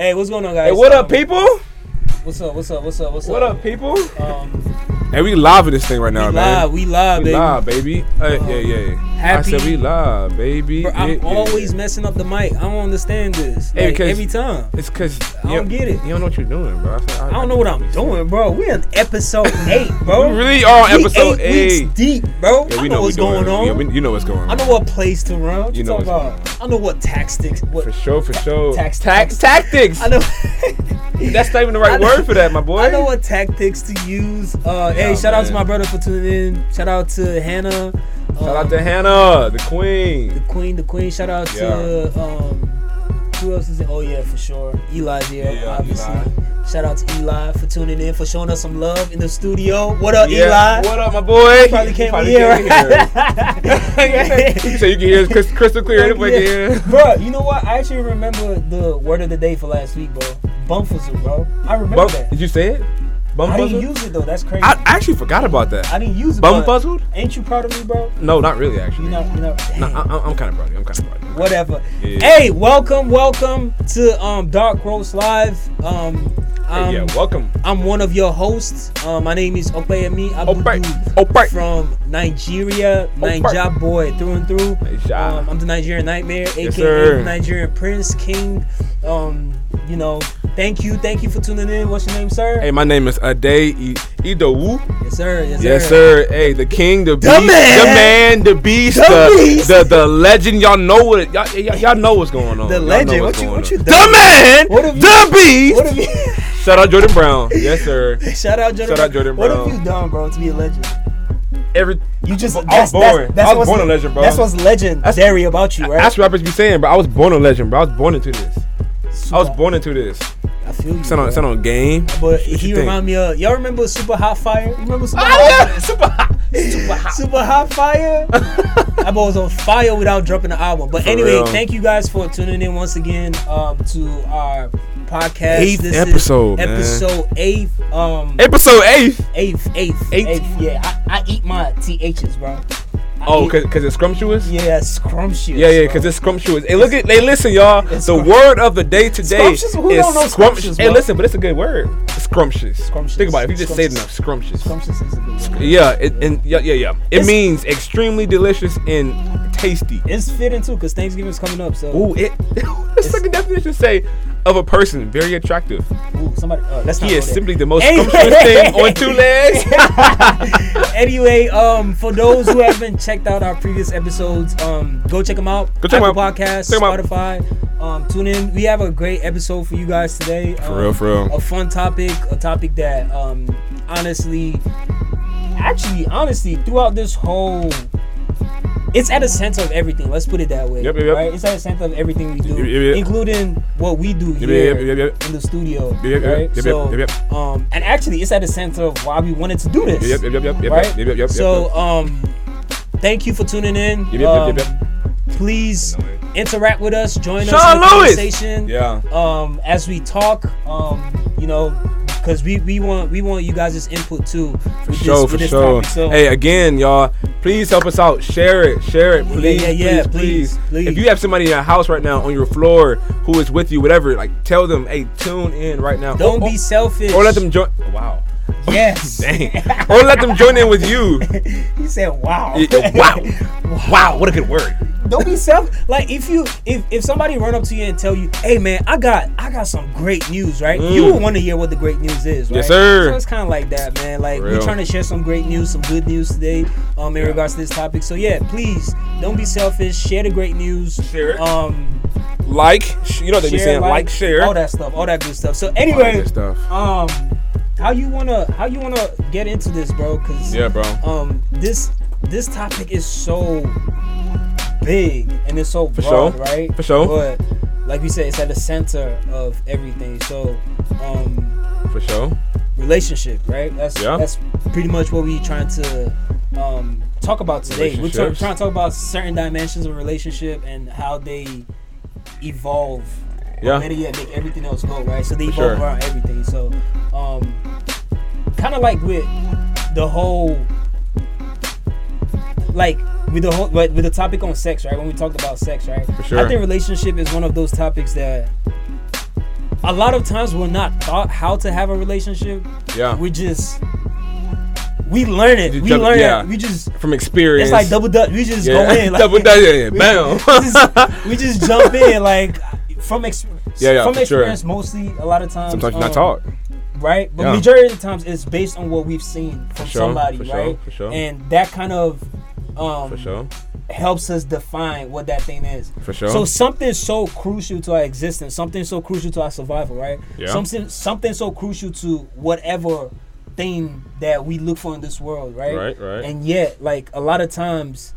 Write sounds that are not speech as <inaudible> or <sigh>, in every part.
Hey, what's going on, guys? Hey, what Um, up, people? What's up? What's up? What's up? What's up? What up? people? Um, Hey, we live in this thing right we now, live, man. we live, We baby. live, baby. Hey, yeah, yeah. Happy- I said we live, baby. Bro, I'm yeah. always messing up the mic. I don't understand this. Hey, Like, every time. It's because I don't get it. You don't know what you're doing, bro. I, I don't know what I'm doing, bro. We're in episode <laughs> eight, bro. We really are on episode eight. eight. Deep, bro. Yeah, I we know, know what's doing. going on. Yeah, we, you know what's going on. I know what place to run. What you, You know talking what's about? I know what tactics. What For sure, for sure. Tax- Tax, tactics. I know. <laughs> That's not even the right know- word for that, my boy. I know what tactics to use. Uh, hey, Yeah, shout out to my brother for tuning in. Shout out to Hannah. Shout out to Hannah, the queen. the queen, the queen. Shout out to um, who else is it? Oh yeah, for sure. Eli's here, Yeah, obviously. Eli. Shout out to Eli for tuning in, for showing us some love in the studio. What up, Yeah. Eli? What up, my boy? You Probably can't Probably hear. can't hear. you <laughs> say you can hear us crystal, clear. Anybody can hear. Bro, you know what? I actually remember the word of the day for last week, bro. Bumfuzzle, bro. I remember Bum, that. did you say it? Bum I didn't use it though. That's crazy. I actually forgot about that. I didn't use it. Bum fuzzled? Ain't you proud of me, bro? No, not really. Actually, You know, you know. No. I, I'm kind of proud of you. I'm kind of proud of you. whatever. Yeah. Hey, welcome, welcome to um Dark Roast Live. Um, Hey, I'm, yeah, welcome. I'm one of your hosts. Um, my name is Opeyemi Ope, Abudu Ope. from Nigeria. Naija boy through and through. Um, I'm the Nigerian Nightmare, aka the Nigerian Prince King. Um, you know, thank you, thank you for tuning in. What's your name, sir? Hey, my name is Ade I-. Yes, sir. Yes, Yes, sir. sir. Hey, the king, the, The beast, man. the man, the beast, The the, beast. the the legend. Y'all know what it, y'all, y'all, y'all know what's going on. The Y'all legend. What you- what you? The man, What have you- the beast. What have you? <laughs> Shout out Jordan Brown. Yes, sir. <laughs> Shout out Jordan. Shout out Jordan What Brown. have you done, bro, to be a legend? Every You just I was that's, born. That's, that's I was born a legend, bro. That's what's legendary about you, right? That's what rappers be saying, bro. I was born a legend, bro. I was born into this. I was born into this. I feel you. It's not on, it's on game. But he you think? remind me of y'all remember Supa Hot Fire? You remember Super Ah, Hot yeah, super hot. Super hot. Supa Hot Fire? <laughs> that boy was on fire without dropping the album. But For anyway, real. thank you guys for tuning in once again um, to our podcast. Eighth This is episode, episode eighth. Um, Episode eight. eighth, eighth, Eighth. eighth. Yeah, I, I eat my ths, bro. Oh, cause, cause it's scrumptious. yeah, scrumptious. Yeah, yeah, bro. because it's scrumptious. Hey, look at, hey, listen, y'all. It's the word of the day today Scrumptious? Is know scrumptious, Hey, listen, but it's a good word. Scrumptious. Scrumptious. Think about it. If you just say it enough, scrumptious. scrumptious is a good word. Yeah, it, and yeah, yeah, yeah. It It's- means extremely delicious and tasty. It's fitting too, cause Thanksgiving's coming up. So, Ooh, it. <laughs> the second definition say of a person very attractive. Ooh, somebody. Uh, not He is simply the most scrumptious thing on two legs. <laughs> anyway, um, for those who haven't checked out our previous episodes, um, go check them out. Go check Apple out. Podcasts, Check out. Spotify. Um, tune in. We have a great episode for you guys today. For Um, real, for real. A fun topic, a topic that, um, honestly, actually, honestly, throughout this whole. It's at the center of everything. Let's put it that way. Yep, yep, yep. Right? It's at the center of everything we do, including what we do here in the studio. Yep, yep, right? so, um, and actually, it's at the center of why we wanted to do this right? so, um, thank you for tuning in. Yep, yep, Um, yep, yep, Please interact with us. Join us in the Lewis! conversation. Yeah. Um, as we talk, um, you know, because we, we want we want you guys' input too. For with sure, this, for this sure. topic. So, hey, again, y'all, please help us out. Share it, share it, Yeah, please, yeah, yeah, please, please, please, please. If you have somebody in your house right now on your floor who is with you, whatever, like tell them, hey, tune in right now. don't or, be selfish. or let them join. Wow. Yes. <laughs> Dang. or let them join in with you. <laughs> he said, "Wow." <laughs> Wow. Wow. What a good word. don't be self like if you if if somebody run up to you and tell you hey man i got i got some great news right you Mm. would want to hear what the great news is right Yes, sir. so it's kind of like that man like we're trying to share some great news some good news today um in Yeah. regards to this topic so yeah please don't be selfish share the great news Share it. um Like, you know what they be saying, like, share. all that stuff all that good stuff so All that anyway stuff. um how you wanna how you wanna get into this bro because Yeah, bro. um this this topic is so big and it's so For broad, sure. right? For sure. But like we said, it's at the center of everything. So um For sure. relationship, right? That's Yeah. that's pretty much what we're trying to um talk about today. We're Relationships. trying to talk about certain dimensions of relationship and how they evolve. Yeah. Or better yet, make everything else go, right? So they evolve sure. around everything. So um kind of like with the whole like with the whole but with the topic on sex, right? When we talked about sex, right? For sure. I think relationship is one of those topics that a lot of times we're not taught how to have a relationship. Yeah. We just we learn it. We jump- learn yeah. it. We just From experience. it's like double dutch. We just yeah. go in. <laughs> Like, double dutch. Yeah, yeah, bam. we, just, we just jump in like from ex- Yeah, yeah, from for sure. experience mostly a lot of times. Sometimes you're not um, taught. right? But Yeah. majority of the times it's based on what we've seen from sure, somebody, for sure, right? for sure. And that kind of um For sure. helps us define what that thing is. For sure. So something so crucial to our existence, something so crucial to our survival, right? Yeah. Something something so crucial to whatever thing that we look for in this world, right? Right, right. And yet, like a lot of times,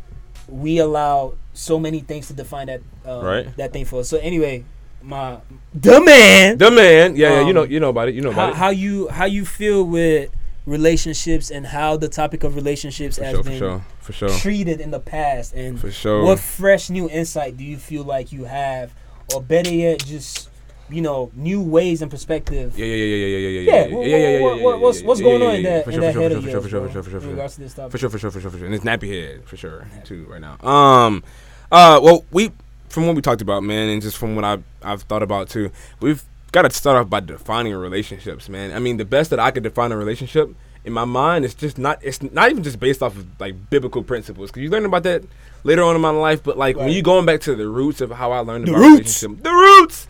we allow so many things to define that um, Right. that thing for us. So anyway, my the man the man. Yeah, yeah. You Um, know, you know about it. You know how, about it. how you how you feel with relationships and how the topic of relationships For has sure. For been sure. For sure. treated in the past and For sure. what fresh new insight do you feel like you have or better yet just you know new ways and perspective Yeah, yeah, yeah, yeah, yeah, yeah, yeah, yeah, yeah, yeah, yeah, yeah, what- yeah, what- what's what's going on in yeah, that for in sure, that for head sure, of for yours sure, for sure, for sure, for sure, for sure. regards to this topic For sure, for sure, for sure, for sure. And it's nappy head for sure too right now. Um, uh, well, we from what we talked about, man, and just from what I I've thought about too, we've got to start off by defining relationships, man. I mean, the best that I could define a relationship in my mind is just not. It's not even just based off of like biblical principles, because you learn about that later on in my life. But like when you going back to the roots of how I learned The about roots. relationship, the roots.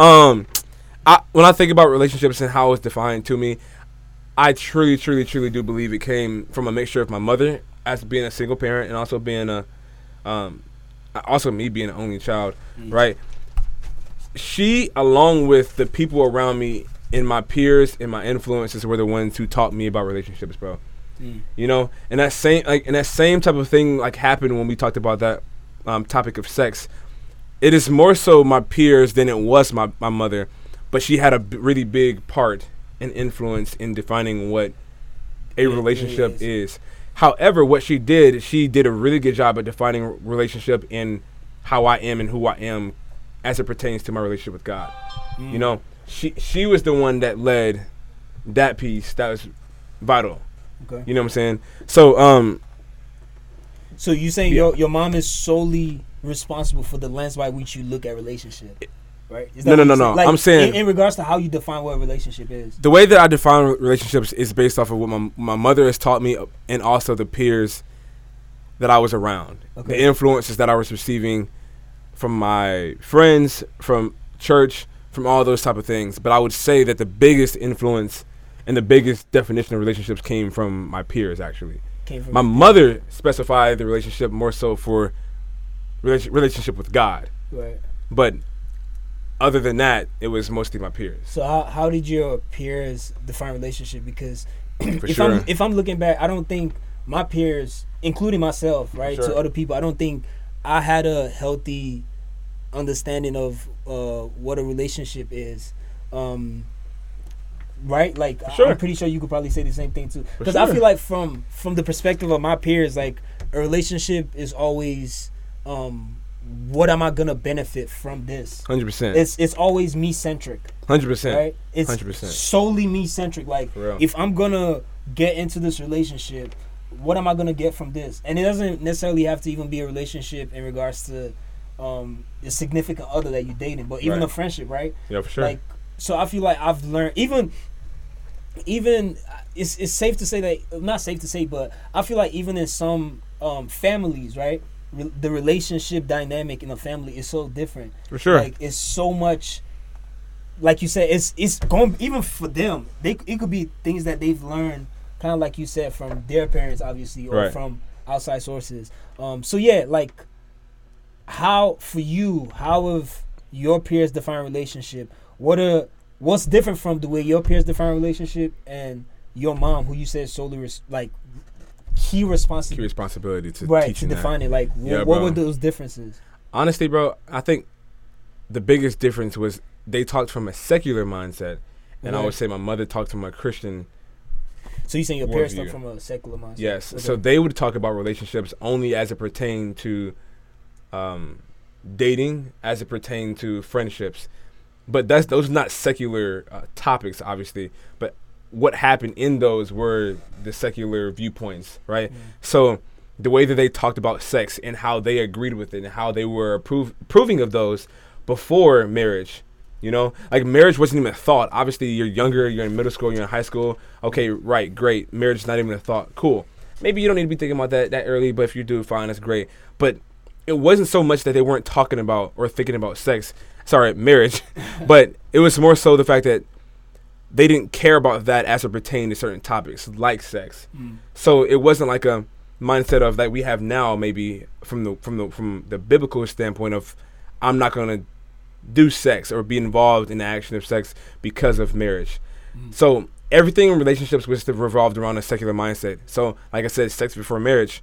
Um, I when I think about relationships and how it's defined to me, I truly, truly, truly do believe it came from a mixture of my mother as being a single parent and also being a, um, also me being an only child, right? She, along with the people around me, and my peers and my influences, were the ones who taught me about relationships, bro. Mm. You know, and that same like, and that same type of thing like happened when we talked about that um, topic of sex. It is more so my peers than it was my my mother, but she had a b- really big part and influence in defining what a Yeah, relationship really is. However, what she did, she did a really good job at defining relationship in how I am and who I am as it pertains to my relationship with God. Mm. You know, she she was the one that led that piece that was vital. okay You know what I'm saying? So, um, so you saying Yeah. your your mom is solely responsible for the lens by which you look at relationship right No, no, no, no. I'm saying- in, in regards to how you define what a relationship is the way that I define relationships is based off of what my my mother has taught me, and also the peers that I was around, Okay. the influences that I was receiving from my friends, from church, from all those type of things. But I would say that the biggest influence and the biggest definition of relationships came from my peers. Actually, came from my mother specified the relationship more so for relation, relationship with God, right but other than that, it was mostly my peers. So how, how did your peers define relationship? Because <clears throat> if sure. I'm if I'm looking back, I don't think my peers, including myself, right, Sure. to other people, I don't think I had a healthy understanding of uh, what a relationship is. Um, right, like Sure. I'm pretty sure you could probably say the same thing too. Because I feel like from from the perspective of my peers, like a relationship is always. Um, what am I gonna benefit from this? Hundred percent. It's it's always me centric Hundred percent. right? It's 100%. solely me centric. Like if I'm gonna get into this relationship, what am I gonna get from this? And it doesn't necessarily have to even be a relationship in regards to um a significant other that you're dating, but even Right. a friendship, right? Yeah, for sure. Like so I feel like I've learned even even it's it's safe to say that not safe to say, but I feel like even in some um families, right? Re- the relationship dynamic in a family is so different. for sure. Like it's so much. Like you said, it's it's going even for them. They it could be things that they've learned, kind of like you said, from their parents, obviously, or Right. from outside sources. Um. So yeah, like how for you, how have your peers define relationship? What are what's different from the way your peers define relationship and your mom, who you said solely res- like key Key responsibility, responsibility to right, to teaching that. define it. Like wh- Yeah, what were those differences? Honestly, bro, I think the biggest difference was they talked from a secular mindset, and I would say my mother talked from a Christian. So you saying your parents come from a secular mindset? Yes, Okay. so they would talk about relationships only as it pertained to um, dating, as it pertained to friendships. But that's those are not secular uh, topics, obviously. But what happened in those were the secular viewpoints, right? Mm. So the way that they talked about sex and how they agreed with it and how they were approve, approving of those before marriage, You know, like marriage wasn't even a thought. Obviously, you're younger, you're in middle school, you're in high school. Okay, right, great. Marriage is not even a thought. Cool. Maybe you don't need to be thinking about that that early, but if you do, fine, that's great. But it wasn't so much that they weren't talking about or thinking about sex. Sorry, marriage, <laughs> but it was more so the fact that they didn't care about that as it pertained to certain topics like sex. Mm. So it wasn't like a mindset of that we have now, maybe from the from the from the biblical standpoint of I'm not gonna do sex or be involved in the action of sex because of marriage. Mm. So everything in relationships was revolved around a secular mindset. So like I said, sex before marriage.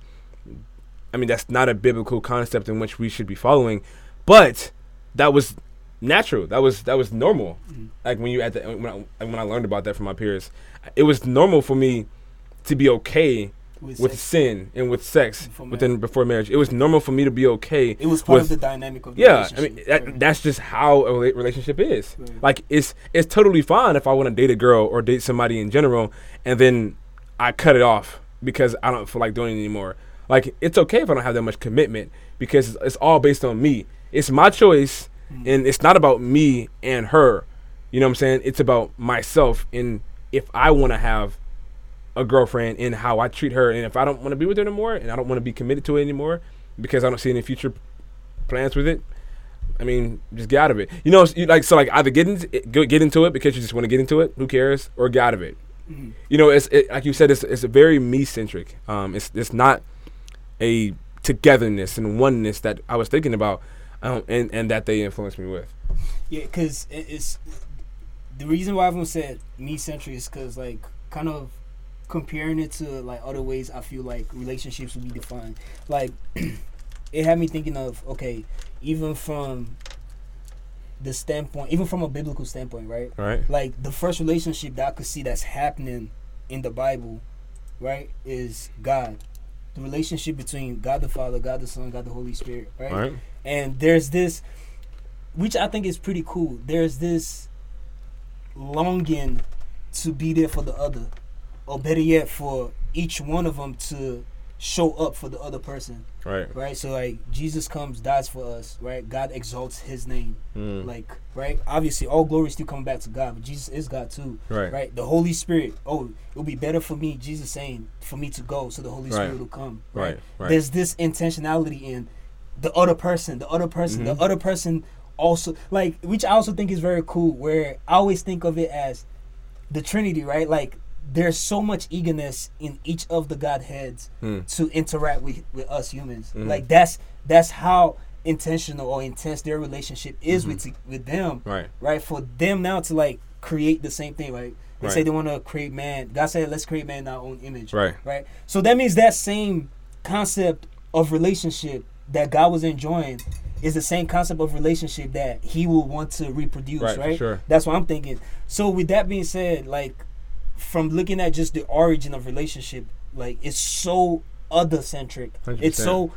I mean that's not a biblical concept in which we should be following, but that was natural. That was that was normal. Mm. Like when you at the when I, when I learned about that from my peers, it was normal for me to be okay With with sin and with sex Before within before marriage. It was normal for me to be okay. it was part with- of the dynamic of the relationship. Yeah, I mean that, Right. that's just how a relationship is. Right. Like it's it's totally fine if I want to date a girl or date somebody in general, and then I cut it off because I don't feel like doing it anymore. Like it's okay if I don't have that much commitment because it's, it's all based on me. It's my choice, And it's not about me and her. You know what I'm saying? It's about myself and if I want to have a girlfriend and how I treat her, and if I don't want to be with her anymore, and I don't want to be committed to it anymore because I don't see any future plans with it. I mean, just get out of it. You know, you like so like either get into it, get into it because you just want to get into it. Who cares? Or get out of it. Mhm. You know, it's it, like you said, it's it's very me centric. Um, it's it's not a togetherness and oneness that I was thinking about, um, and and that they influenced me with. Yeah, because it's the reason why everyone said me centric is because like kind of comparing it to like other ways I feel like relationships would be defined. Like <clears throat> it had me thinking of okay, even from the standpoint, even from a biblical standpoint, right? Right. Like the first relationship that I could see that's happening in the Bible, right, is God. The relationship between God the Father, God the Son, God the Holy Spirit, right? Right. and there's this which i think is pretty cool there's this longing to be there for the other or better yet for each one of them to show up for the other person Right. right so like jesus comes dies for us right god exalts his name Mm. like right obviously all glory still coming back to god but jesus is god too right. right the holy spirit oh it'll be better for me jesus saying for me to go so the holy Right. spirit will come Right. Right. there's this intentionality in the other person the other person Mhm. the other person also like which i also think is very cool where i always think of it as the trinity right like there's so much eagerness in each of the godheads Hmm. to interact with with us humans Mhm. like that's that's how intentional or intense their relationship is Mhm. with with them Right. right for them now to like create the same thing right they say they want to create man god said let's create man in our own image Right. right? So that means that same concept of relationship that God was enjoying is the same concept of relationship that He will want to reproduce, Right. right? Sure. That's what I'm thinking. So with that being said, like from looking at just the origin of relationship, like it's so other centric. It's so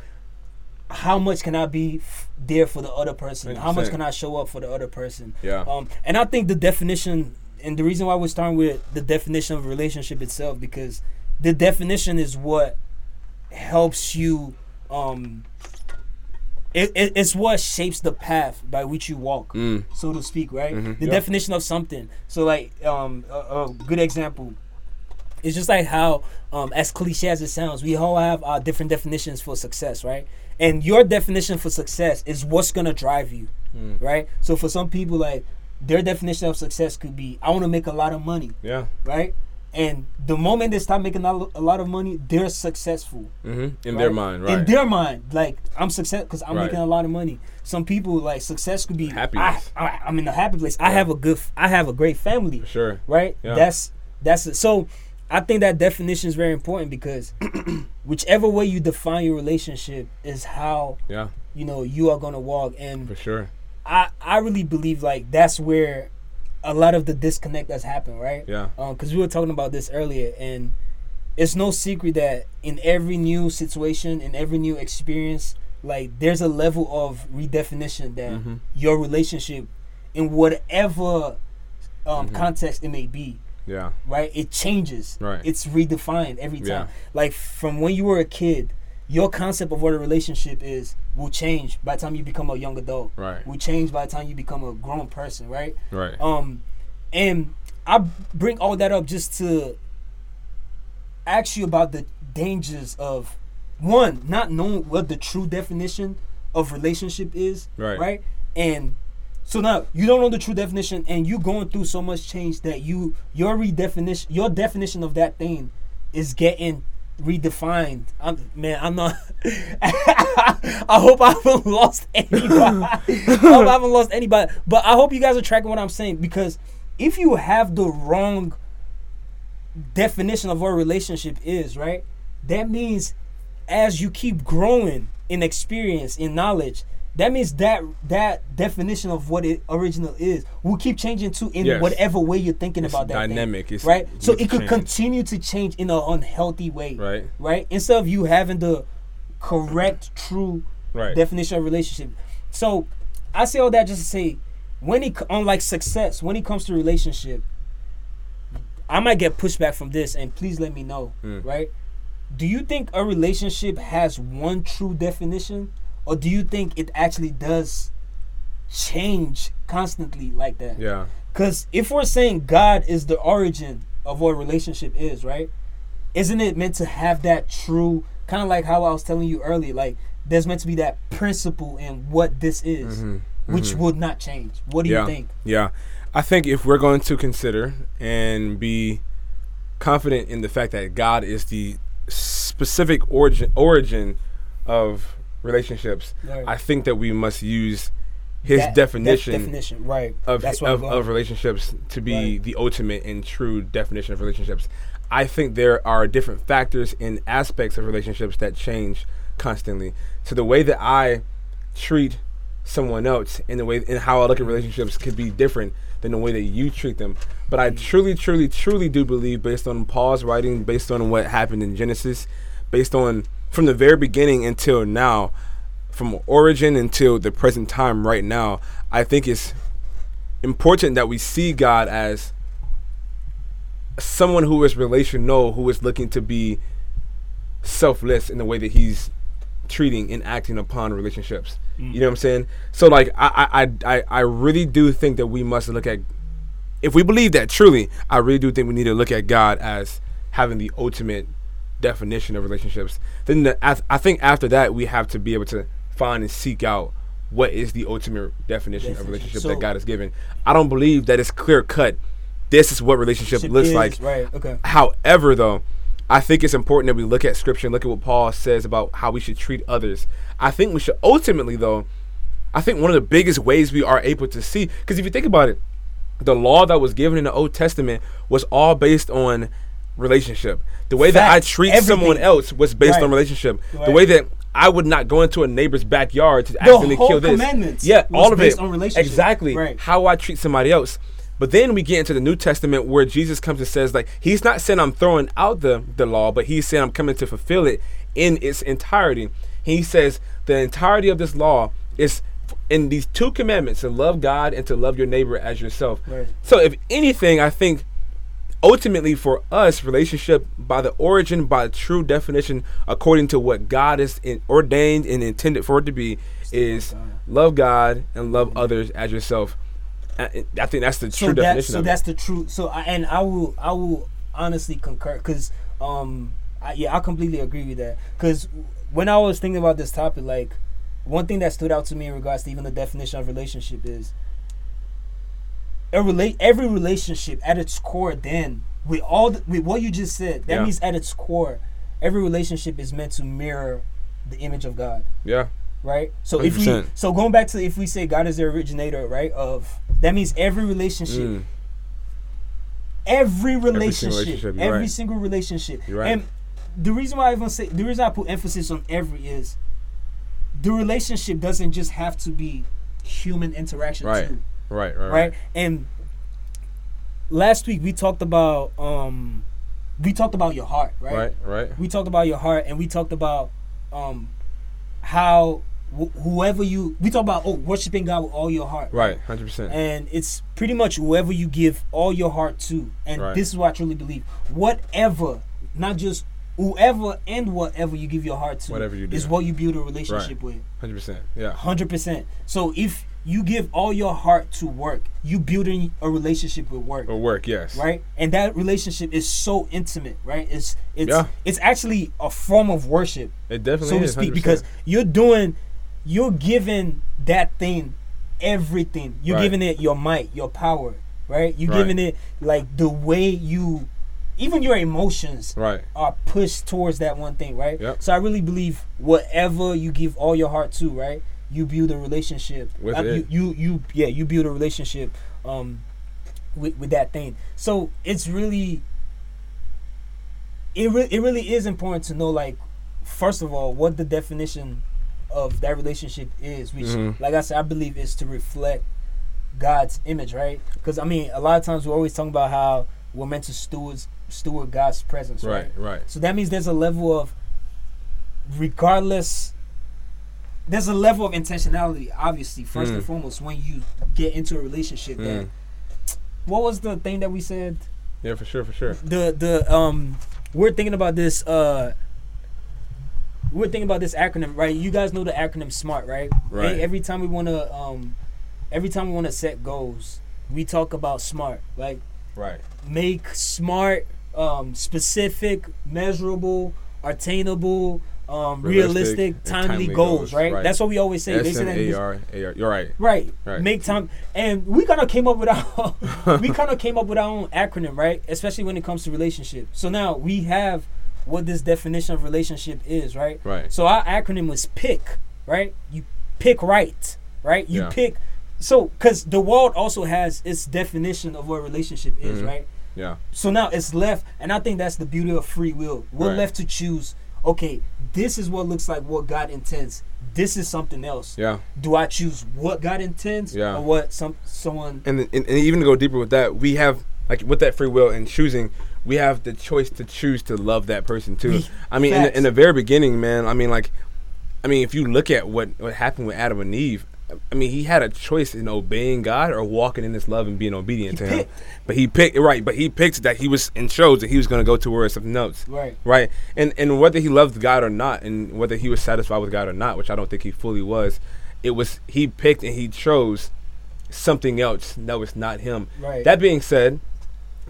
how much can I be f- there for the other person? How much can I show up for the other person? Yeah. Um, and I think the definition, and the reason why we're starting with the definition of relationship itself, because the definition is what helps you. Um, it, it, it's what shapes the path by which you walk, Mm. so to speak, right? Mhm, The yeah. definition of something. So, like, um, a, a good example. It's just like how, um, as cliche as it sounds, we all have our different definitions for success, right? And your definition for success is what's gonna drive you Mm. right? So for some people, like their definition of success could be, I want to make a lot of money, Yeah. right? And the moment they start making a lot of money, they're successful. Mm-hmm. In right? their mind, right? In their mind, like I'm success because I'm Right. making a lot of money. Some people like success could be Happiness. I, I, I'm in a happy place. I have a good, I have a great family, for sure. right? Yeah. That's that's it. So I think that definition is very important because <clears throat> whichever way you define your relationship is how Yeah. you know you are gonna walk. And For sure. I I really believe like that's where a lot of the disconnect that's happened, right? Yeah. Um, because we were talking about this earlier, and it's no secret that in every new situation, in every new experience, like there's a level of redefinition that Mhm. your relationship, in whatever um, Mhm. context it may be, Yeah. right? It changes. Right. It's redefined every time. Yeah. Like from when you were a kid your concept of what a relationship is will change by the time you become a young adult. Right. Will change by the time you become a grown person, right? Right. Um, and I bring all that up just to ask you about the dangers of one not knowing what the true definition of relationship is, Right. Right, and so now you don't know the true definition, and you going through so much change that you your redefinition, your definition of that thing, is getting redefined. I'm, man, I'm not. <laughs> I hope I haven't lost anybody. I hope I haven't lost anybody. But I hope you guys are tracking what I'm saying because if you have the wrong definition of what a relationship is, right? That means as you keep growing in experience, in knowledge, that means that that definition of what it original is will keep changing too in Yes. whatever way you're thinking It's about that thing, dynamic. It's- right? So it could change. continue to change in an unhealthy way, Right. right? Instead of you having the correct, true Right. definition of relationship. So I say all that just to say, when it co- on like success, when it comes to relationship, I might get pushback from this, and please let me know, Mm. right? Do you think a relationship has one true definition, or do you think it actually does change constantly like that? Yeah. Because if we're saying God is the origin of what a relationship is, right? Isn't it meant to have that true, kind of like how I was telling you earlier, like there's meant to be that principle in what this is, Mhm. which would not change. What do yeah. you think? Yeah. I think if we're going to consider and be confident in the fact that God is the specific origin origin of relationships, Right. I think that we must use his That- definition definition, right? of That's of, of relationships to be Right. the ultimate and true definition of relationships. I think there are different factors and aspects of relationships that change constantly. So the way that I treat someone else and the way and how I look at mm-hmm. relationships could be different than the way that you treat them. But I mm-hmm. truly, truly, truly do believe, based on Paul's writing, based on what happened in Genesis, based on from the very beginning until now, from origin until the present time right now, I think it's important that we see God as someone who is relational, who is looking to be selfless in the way that he's treating and acting upon relationships. You know what I'm saying? So like I I, I I really do think that we must look at if we believe that truly, I really do think we need to look at God as having the ultimate definition of relationships. Then the, I, I think after that we have to be able to find and seek out what is the ultimate definition of relationship So- that God has given. I don't believe that it's clear cut. This is what relationship looks is, like. right? Okay. However, though, I think it's important that we look at scripture and look at what Paul says about how we should treat others. I think we should ultimately, though, I think one of the biggest ways we are able to see, because if you think about it, the law that was given in the Old Testament was all based on relationship. The way that I treat Everything. someone else was based Right. on relationship. The way that I would not go into a neighbor's backyard to accidentally kill this. Yeah, all of based it. on relationship. Exactly. Right. How I treat somebody else. But then we get into the New Testament where Jesus comes and says, like, he's not saying I'm throwing out the, the law, but he's saying I'm coming to fulfill it in its entirety. He says the entirety of this law is in these two commandments to love God and to love your neighbor as yourself. Right. So if anything, I think ultimately for us, relationship by the origin, by true definition, according to what God is in, ordained and intended for it to be, is love God and love others as yourself. I, I think that's the so true that definition so that's it. the true so I, and I will I will honestly concur because um I, yeah I completely agree with that because when I was thinking about this topic like one thing that stood out to me in regards to even the definition of relationship is a relate every relationship at its core then with all the, with what you just said that Yeah. means at its core every relationship is meant to mirror the image of God Yeah, right? So if we 100%. so going back to if we say God is the originator, right? Of that means every relationship, Mm. every relationship, relationship, you're every right. single relationship. Right. And the reason why I even say the reason I put emphasis on every is the relationship doesn't just have to be human interaction Right. too, right, right, right? And last week we talked about um we talked about your heart, right? right, right. we talked about your heart and we talked about um how wh- whoever you we talk about oh worshiping God with all your heart Right, hundred percent. and it's pretty much whoever you give all your heart to and Right. this is what I truly believe whatever not just whoever and whatever you give your heart to Whatever you do. is what you build a relationship with. Hundred percent. Yeah. Hundred percent. So if you give all your heart to work, you building a relationship with work. Or work. Yes. Right, and that relationship is so intimate, right? It's it's Yeah. it's actually a form of worship, It definitely so to is. speak, 100%. because you're doing, you're giving that thing everything. You're Right. giving it your might, your power, right? You're Right. giving it like the way you, even your emotions right. are pushed towards that one thing, right? Yep. So I really believe whatever you give all your heart to, right? You build a relationship. With Uh, it. You, you you yeah, you build a relationship um with, with that thing. So it's really it really it really is important to know like first of all what the definition of that relationship is, which Mhm. like I said, I believe is to reflect God's image, right? Because I mean, a lot of times we're always talking about how we're meant to stewards steward God's presence, right? Right. Right. So that means there's a level of, regardless, there's a level of intentionality, obviously, first and Mm. foremost, when you get into a relationship. That Mm. what was the thing that we said? Yeah. For sure. For sure. The the um, we're thinking about this uh. We're thinking about this acronym, right? You guys know the acronym SMART, right? Right. Every time we want to, um, every time we want to set goals, we talk about SMART, like Right. make smart, um, specific, measurable, attainable, um, Realistic realistic, timely, timely goals, goals, right? right. That's what we always say. They say that in A this- R A R. You're right. right. Right. Make time, and we kind of came up with our <laughs> we kind of came up with our own acronym, right? Especially when it comes to relationship. So now we have what this definition of relationship is, right? Right. So our acronym was pick, right? You pick right, right? You Yeah. pick. So, because the world also has its definition of what a relationship is, Mhm. right? Yeah. So now it's left, and I think that's the beauty of free will. We're Right. left to choose. Okay, this is what looks like what God intends. This is something else. Yeah. Do I choose what God intends, Yeah. or what some someone? And, and and even to go deeper with that, we have like with that free will and choosing, we have the choice to choose to love that person too. We- I mean, in the, in the very beginning, man. I mean, like, I mean, if you look at what what happened with Adam and Eve, I mean, he had a choice in obeying God or walking in His love and being obedient He to Him. But he picked right. But he picked that he was and chose that he was going to go to towards something notes. Right. Right. And and whether he loved God or not, and whether he was satisfied with God or not, which I don't think he fully was, it was he picked and he chose something else that was not him. Right. That being said,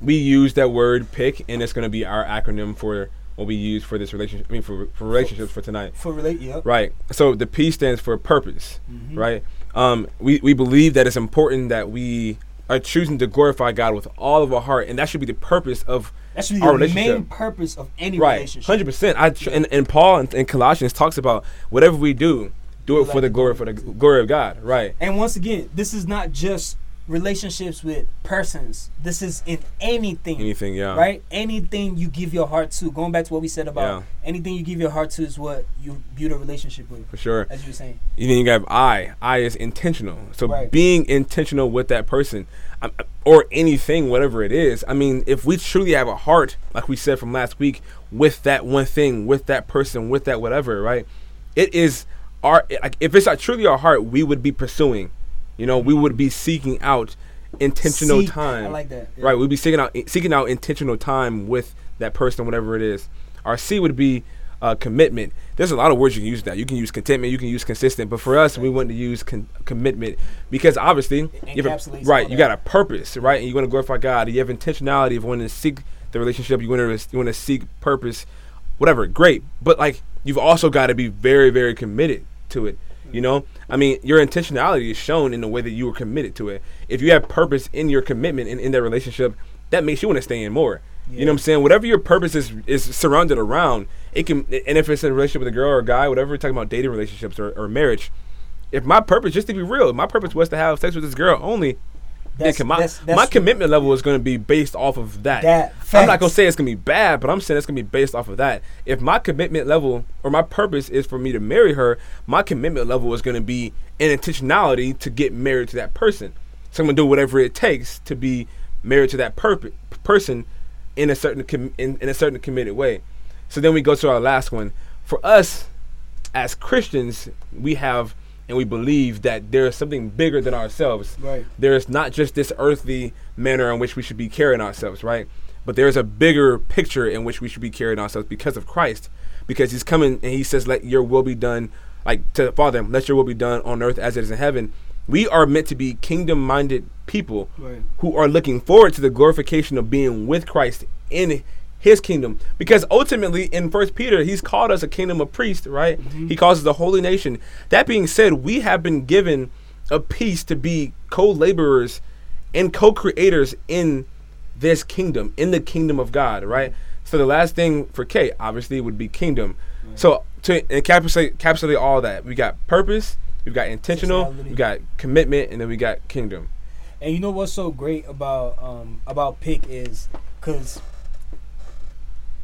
we use that word pick, and it's going to be our acronym for what we use for this relationship. I mean, for for relationships for tonight. for relate. Yep. Right. So the P stands for purpose. Mhm. Right. Um, we we believe that it's important that we are choosing to glorify God with all of our heart, and that should be the purpose of That should be our the main purpose of any right. relationship. Hundred percent. I tr- and, and Paul in, in Colossians talks about whatever we do, do it Like for the glory for the glory of God. Right. And once again, this is not just relationships with persons. This is in anything. Anything. Yeah. Right? Anything you give your heart to. Going back to what we said about Yeah. anything you give your heart to is what you build a relationship with. For sure. As you were saying. And then you have I. I is intentional. So Right. being intentional with that person, um, or anything, whatever it is. I mean, if we truly have a heart, like we said from last week, with that one thing, with that person, with that whatever, right? It is our. Like, if it's not truly our heart, we would be pursuing. You know, we would be seeking out intentional Seek. time. I like that. Yeah. Right, we'd be seeking out seeking out intentional time with that person, whatever it is. Our C would be uh, commitment. There's a lot of words you can use that. You can use contentment, you can use consistent, but for us, we want to use con- commitment because obviously, you have a, right, you got a purpose, right, and you want to glorify God. You have intentionality of wanting to seek the relationship. You want to you want to seek purpose, whatever. Great, but like you've also got to be very very committed to it. You know, I mean, your intentionality is shown in the way that you were committed to it. If you have purpose in your commitment and in that relationship, that makes you want to stay in more. You know what I'm saying? Whatever your purpose is is surrounded around, it can. And if it's in a relationship with a girl or a guy, whatever, we're talking about dating relationships or, or marriage. If my purpose, just to be real, if my purpose was to have sex with this girl only, That's- my that's- that's my commitment level is going to be based off of that. That. I'm not gonna say it's gonna be bad, but I'm saying it's gonna be based off of that. If my commitment level or my purpose is for me to marry her, my commitment level is gonna be an intentionality to get married to that person. So I'm gonna do whatever it takes to be married to that perp- person in a certain com- in, in a certain committed way. So then we go to our last one. For us, as Christians, we have and we believe that there is something bigger than ourselves Right. there is not just this earthly manner in which we should be carrying ourselves, right? but there is a bigger picture in which we should be carrying ourselves because of Christ, because He's coming and He says, "Let Your will be done." Like to the Father, let Your will be done on earth as it is in heaven. We are meant to be kingdom-minded people Right. who are looking forward to the glorification of being with Christ in his kingdom. Because ultimately in first peter he's called us a kingdom of priests right? He calls us a holy nation. That being said we have been given a piece to be co-laborers and co-creators in this kingdom in the kingdom of god right? So the last thing for k obviously would be kingdom. So to encapsulate encapsulate all that we got purpose we've got intentional we got commitment and then we got kingdom. And you know what's so great about um about pick is because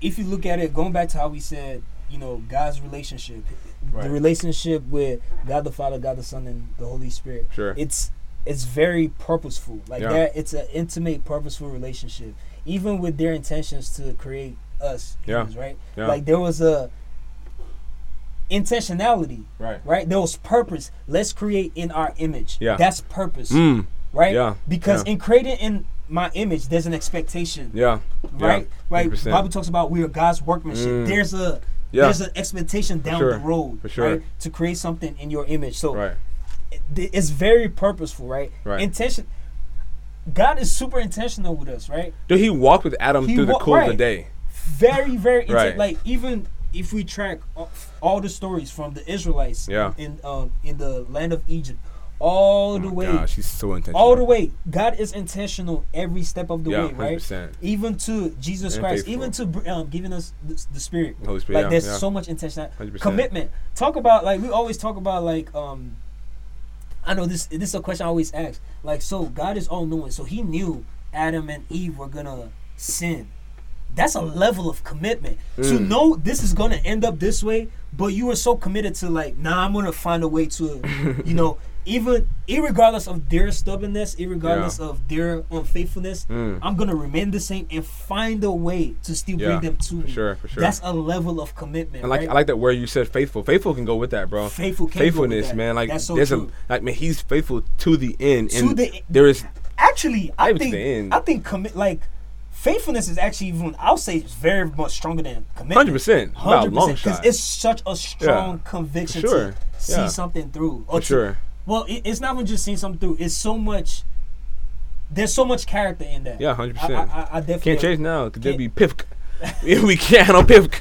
if you look at it, going back to how we said, you know, God's relationship, Right. the relationship with God the Father, God the Son, and the Holy Spirit. Sure. It's it's very purposeful. Like Yeah. that, it's an intimate, purposeful relationship. Even with their intentions to create us, Yeah. humans, right? Yeah. Like there was a intentionality, right right? There was purpose. Let's create in our image. Yeah. That's purpose mm, right? Yeah, Because yeah. in creating in my image, there's an expectation, yeah right? yeah, right. 100%. Bible talks about we are God's workmanship. Mm. There's a Yeah. there's an expectation down sure, the road, for sure. right? To create something in your image. So right it- it's very purposeful, right? Right. Intention. God is super intentional with us, right? Dude, he walked with Adam He through the wa- cool of the day. Very, very Right. like even if we track all, all the stories from the Israelites Yeah. in um in the land of Egypt, all the Oh my way gosh, he's so intentional. all the way. God is intentional every step of the Yeah, way, right? 100%. Even to Jesus And Christ, faithful. even to um, giving us the, the Spirit. Holy Spirit, Like there's so much intention, 100%. commitment. Talk about like we always talk about like um. I know this. This is a question I always ask. Like, so God is all knowing, so He knew Adam and Eve were gonna sin. That's a level of commitment to Mm. know this is gonna end up this way, but you were so committed to like, nah, I'm gonna find a way to, <laughs> you know, even irregardless of their stubbornness, irregardless Yeah. of their unfaithfulness, Mm. I'm gonna remain the same and find a way to still Yeah, bring them to for me. sure, for sure. That's a level of commitment. And like right? I like that word you said, faithful. Faithful can go with that, bro. Faithful can go with faithfulness, that. man. Like so there's true. a like man, he's faithful to the end, To and the- there is actually, I to think. I think commit like faithfulness is actually even I'll say it's very much stronger than commitment. hundred percent Hundred long percent, because it's such a strong conviction sure. to see Yeah. something through. for to- sure. Well, it, it's not even just seeing something through. It's so much. There's so much character in that. Yeah, hundred I, I, percent. I, I definitely Can't change now because there'd be pivk. <laughs> we can't on pivk.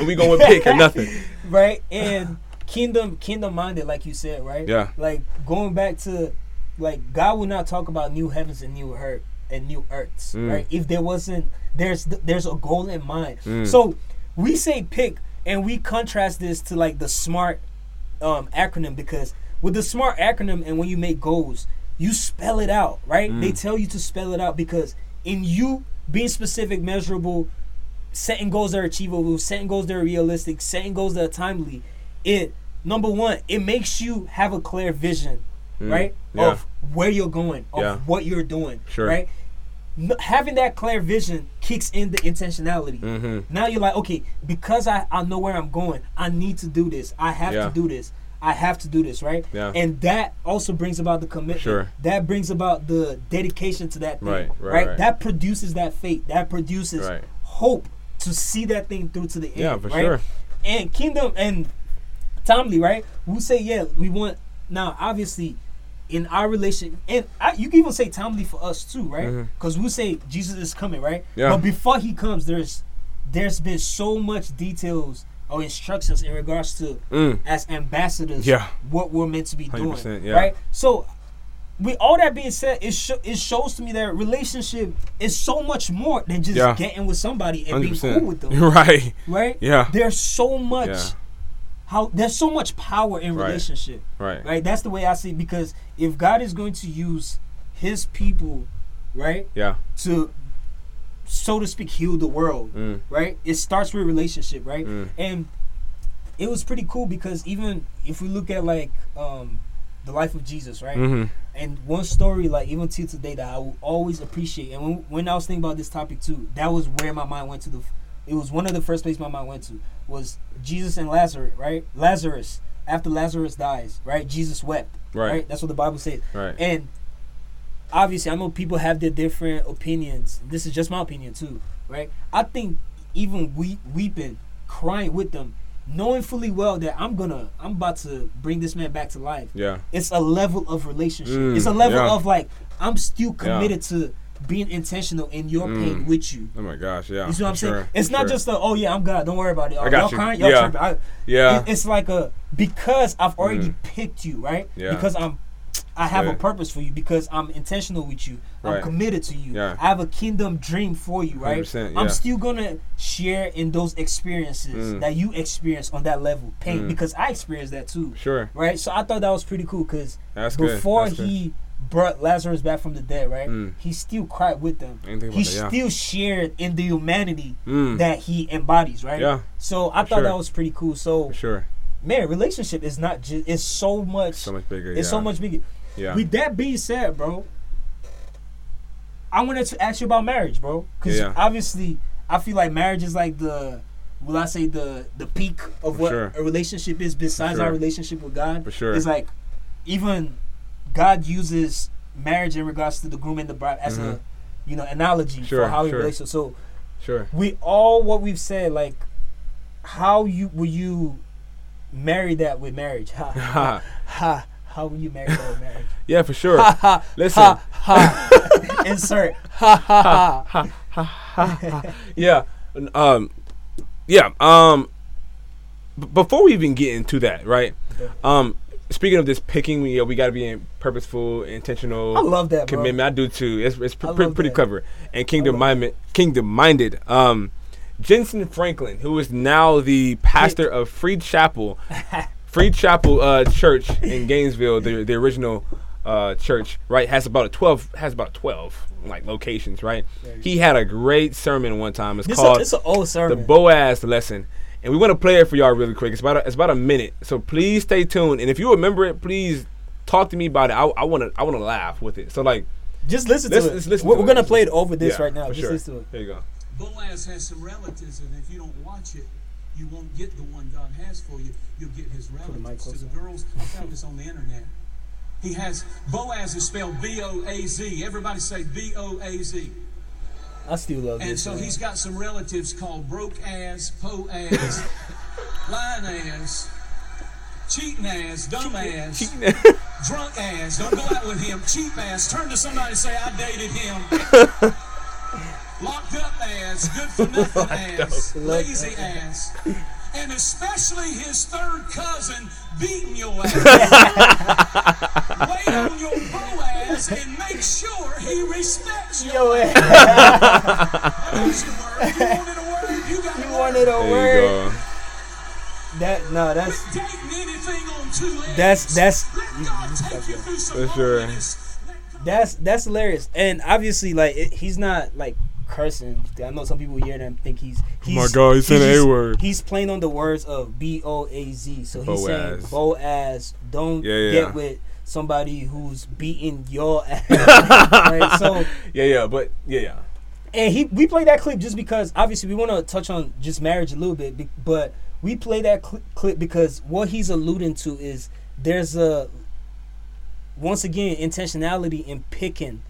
<laughs> we going with pick or nothing. <laughs> right and kingdom kingdom minded like you said right Yeah. like going back to like god will not talk about new heavens and new earth and new earths Mm. right if there wasn't there's there's a goal in mind Mm. so we say pick and we contrast this to like the smart um acronym because with the smart acronym and when you make goals you spell it out right Mm. they tell you to spell it out because in you being specific measurable setting goals that are achievable, setting goals that are realistic, setting goals that are timely, it number one, it makes you have a clear vision, Mm, right? yeah. Of where you're going, of Yeah. what you're doing. Sure. Right? N- having that clear vision kicks in the intentionality. hmm Now you're like, okay, because I, I know where I'm going, I need to do this. I have Yeah. to do this. I have to do this, right? Yeah. And that also brings about the commitment. Sure. That brings about the dedication to that thing. Right, right, right. That produces that faith. That produces Right. hope to see that thing through to the end. Yeah, for right? sure. And kingdom and timely, right? We say, yeah, we want now obviously in our relation and I, you can even say timely for us too, right? Because we say Jesus is coming, right? Yeah. But before he comes, there's there's been so much details or instructions in regards to Mm. as ambassadors Yeah. what we're meant to be doing yeah. right so with all that being said it, sho- it shows to me that relationship is so much more than just Yeah. getting with somebody and Hundred being cool with them <laughs> Right. right Yeah. there's so much Yeah. How there's so much power in Right. relationship Right. right that's the way i see it because if god is going to use his people right Yeah. to so to speak heal the world Mm. right it starts with relationship right Mm. and it was pretty cool because even if we look at like um the life of jesus right hmm and one story like even till today that i will always appreciate and when, when i was thinking about this topic too that was where my mind went to the it was one of the first places my mind went to was jesus and lazarus right lazarus after lazarus dies right jesus wept Right. that's what the bible says Right. and obviously I know people have their different opinions. This is just my opinion too, right? I think even we weeping, crying with them, knowing fully well that I'm gonna, I'm about to bring this man back to life. Yeah. It's a level of relationship. Mm, it's a level yeah. of like I'm still committed to being intentional in your pain Mm. with you. Oh my gosh, yeah. You see what I'm for saying? It's not sure. just a oh yeah I'm God don't worry about it. Oh, I got y'all you. y'all Yeah. I, yeah. it- it's like a because I've already Mm. picked you, right? Yeah. Because I'm I have Yeah. a purpose for you because I'm intentional with you. I'm committed to you. Yeah. I have a kingdom dream for you, right? 100%, I'm still gonna share in those experiences Mm. that you experience on that level, pain, Mm. because I experienced that too, Sure. right? So I thought that was pretty cool because before That's good. Brought Lazarus back from the dead, right? Mm. He still cried with them. I didn't think He that, yeah. still shared in the humanity Mm. that he embodies, right? Yeah, So I For thought sure. that was pretty cool. So for sure. man, relationship is not just it's so much So much bigger. it's yeah. so much bigger. Yeah. With that being said, bro, I wanted to ask you about marriage, bro, because Yeah. obviously I feel like marriage is like the will I say the the peak of For what sure. a relationship is besides our relationship with God. For sure. It's like even God uses marriage in regards to the groom and the bride as a Mhm. you know analogy Sure, for how we sure. relate. So, so Sure. we all what we've said like how you will you marry that with marriage ha <laughs> ha, ha how will you marry that with marriage <laughs> yeah, for sure. ha ha Listen. ha ha <laughs> insert ha ha ha yeah. Um. Yeah. Um. b- before we even get into that, right? Um. Speaking of this picking, we, we got to be purposeful, intentional. I love that bro. commitment. I do too. It's it's pr- I pretty, that. clever and kingdom minded. Kingdom minded. Um, Jentezen Franklin, who is now the pastor of Free Chapel, <laughs> Free Chapel uh, Church in Gainesville, the the original uh, church, right? Has about a twelve has about twelve like locations, right? He had a great sermon one time. It's this called a, it's an old sermon. the Boaz lesson. And we want to play it for y'all really quick. It's about a, it's about a minute, so please stay tuned. And if you remember it, please talk to me about it. I want to I want to laugh with it. So like, just listen let's- to it listen we're, to we're gonna Let's play it over this yeah, right now for just sure. listen to it There you go. Boaz has some relatives, and if you don't watch it, you won't get the one God has for you. You'll get his relatives. To the girls, I found this on the internet. He has Boaz is spelled B O A Z. Everybody say B O A Z. I still love And this so man. he's got some relatives called broke ass, po ass, <laughs> lying ass, cheating ass, dumb ass, <laughs> drunk ass. Don't go out with him. Cheap ass. Turn to somebody and say I dated him. <laughs> Locked up ass, good for nothing ass, lazy ass, and especially his third cousin beating your ass. <laughs> Wait on your bro ass and make sure he respects you. Yo, eh, That's your word. You wanted a word, you got you a wanted a There word you go. that no that's anything on two legs. That's- that's- Let God take you some For sure. loneliness. Let God- That's that's hilarious, and obviously, like it, he's not like cursing. I know some people hear and think he's. Oh he's my God, he's saying A-word. He's playing on the words of B O A Z. So he's saying Boaz. Don't Yeah, yeah. get with somebody who's beating your ass. <laughs> right? So Yeah, yeah, but yeah, yeah. and he we play that clip just because obviously we want to touch on just marriage a little bit, but we play that cl- clip because what he's alluding to is there's a once again intentionality in picking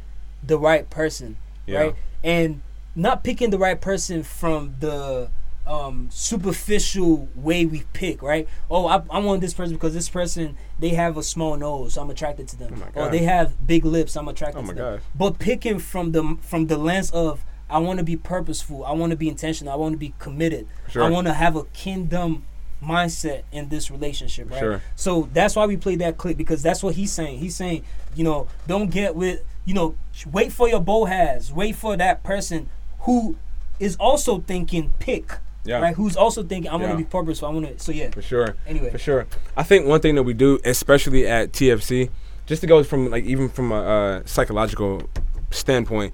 the right person, Yeah. right? And not picking the right person from the um, superficial way we pick, right? Oh, I, I want this person because this person they have a small nose, so I'm attracted to them. Oh or they have big lips, I'm attracted Oh to them. gosh. But picking from the from the lens of I want to be purposeful, I want to be intentional, I want to be committed, Sure. I want to have a kingdom mindset in this relationship, right? Sure. So that's why we played that clip because that's what he's saying. He's saying, you know, don't get with, you know, wait for your Boaz, wait for that person who is also thinking pick, Yeah. right? Who's also thinking I'm gonna be purposeful. I want to. So yeah. For sure. Anyway. For sure. I think one thing that we do, especially at TFC, just to go from like even from a uh, psychological standpoint,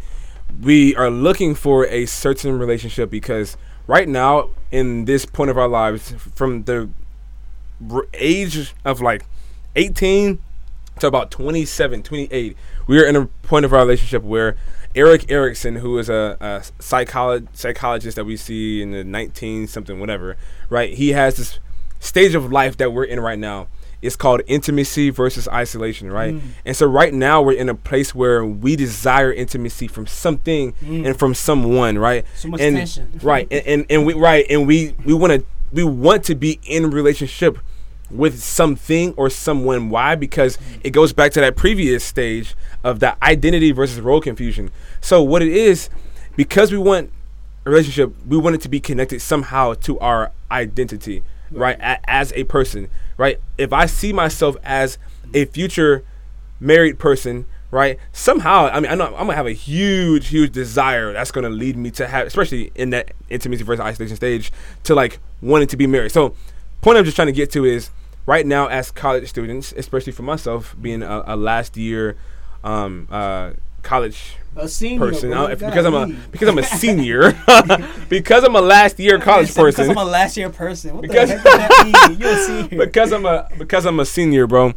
we are looking for a certain relationship because right now in this point of our lives, from the age of like 18 to about 27, 28, we are in a point of our relationship where Erik Erikson, who is a, a psycholo- psychologist that we see in the 19 something, whatever, right? He has this stage of life that we're in right now. It's called intimacy versus isolation, right? Mm. And so right now we're in a place where we desire intimacy from something Mm. and from someone, right? So much and, tension. Right. And, and and we right and we we want to we want to be in relationship with something or someone. Why? Because it goes back to that previous stage of that identity versus role confusion. So what it is, because we want a relationship, we want it to be connected somehow to our identity, right? A- as a person, right? If I see myself as a future married person, right? Somehow, I mean, I know I'm gonna have a huge, huge desire that's gonna lead me to have, especially in that intimacy versus isolation stage, to like wanting to be married. So, point I'm just trying to get to is right now as college students, especially for myself, being a, a last year um, uh, college A senior person, bro, uh, because I'm a because I'm a <laughs> senior, <laughs> because I'm a last year college person Because I'm a last year person. What Because- the heck does that mean? <laughs> You're a senior. because I'm a because I'm a senior, bro.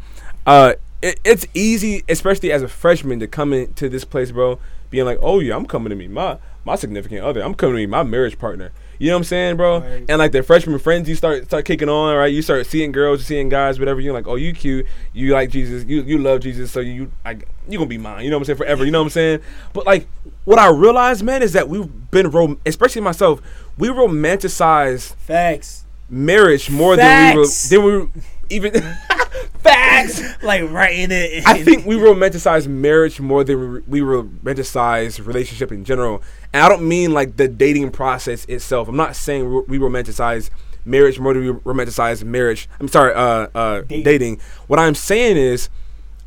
Uh, it, it's easy, especially as a freshman, to come into this place, bro, being like, "Oh yeah, I'm coming to meet my my significant other. I'm coming to meet my marriage partner." You know what I'm saying, bro? Right. And like the freshman friends, you start start kicking on, right? You start seeing girls, you seeing guys, whatever. You're like, "Oh, you cute. You like Jesus. You you love Jesus. So you like you gonna be mine. You know what I'm saying? Forever. You know what I'm saying? But like, what I realized, man, is that we've been rom- especially myself, we romanticize Facts. marriage more than we re- than we even <laughs> <laughs> facts. Like right in it. I think we romanticize marriage more than we, we romanticize relationship in general, and I don't mean like the dating process itself. I'm not saying we romanticize marriage more than we romanticize marriage. I'm sorry, uh, uh, Dating. dating. What I'm saying is,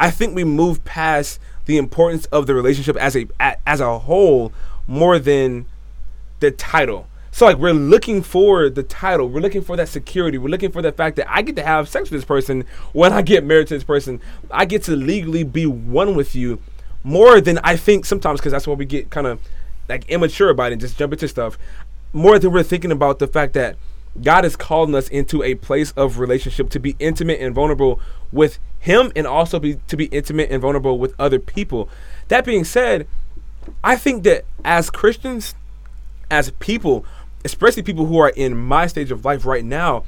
I think we move past the importance of the relationship as a- as a whole more than the title. So like we're looking for the title, we're looking for that security, we're looking for the fact that I get to have sex with this person when I get married to this person. I get to legally be one with you more than I think sometimes because that's why we get kind of like immature about it and just jump into stuff. More than we're thinking about the fact that God is calling us into a place of relationship to be intimate and vulnerable with Him and also be to be intimate and vulnerable with other people. That being said, I think that as Christians, as people, especially people who are in my stage of life right now,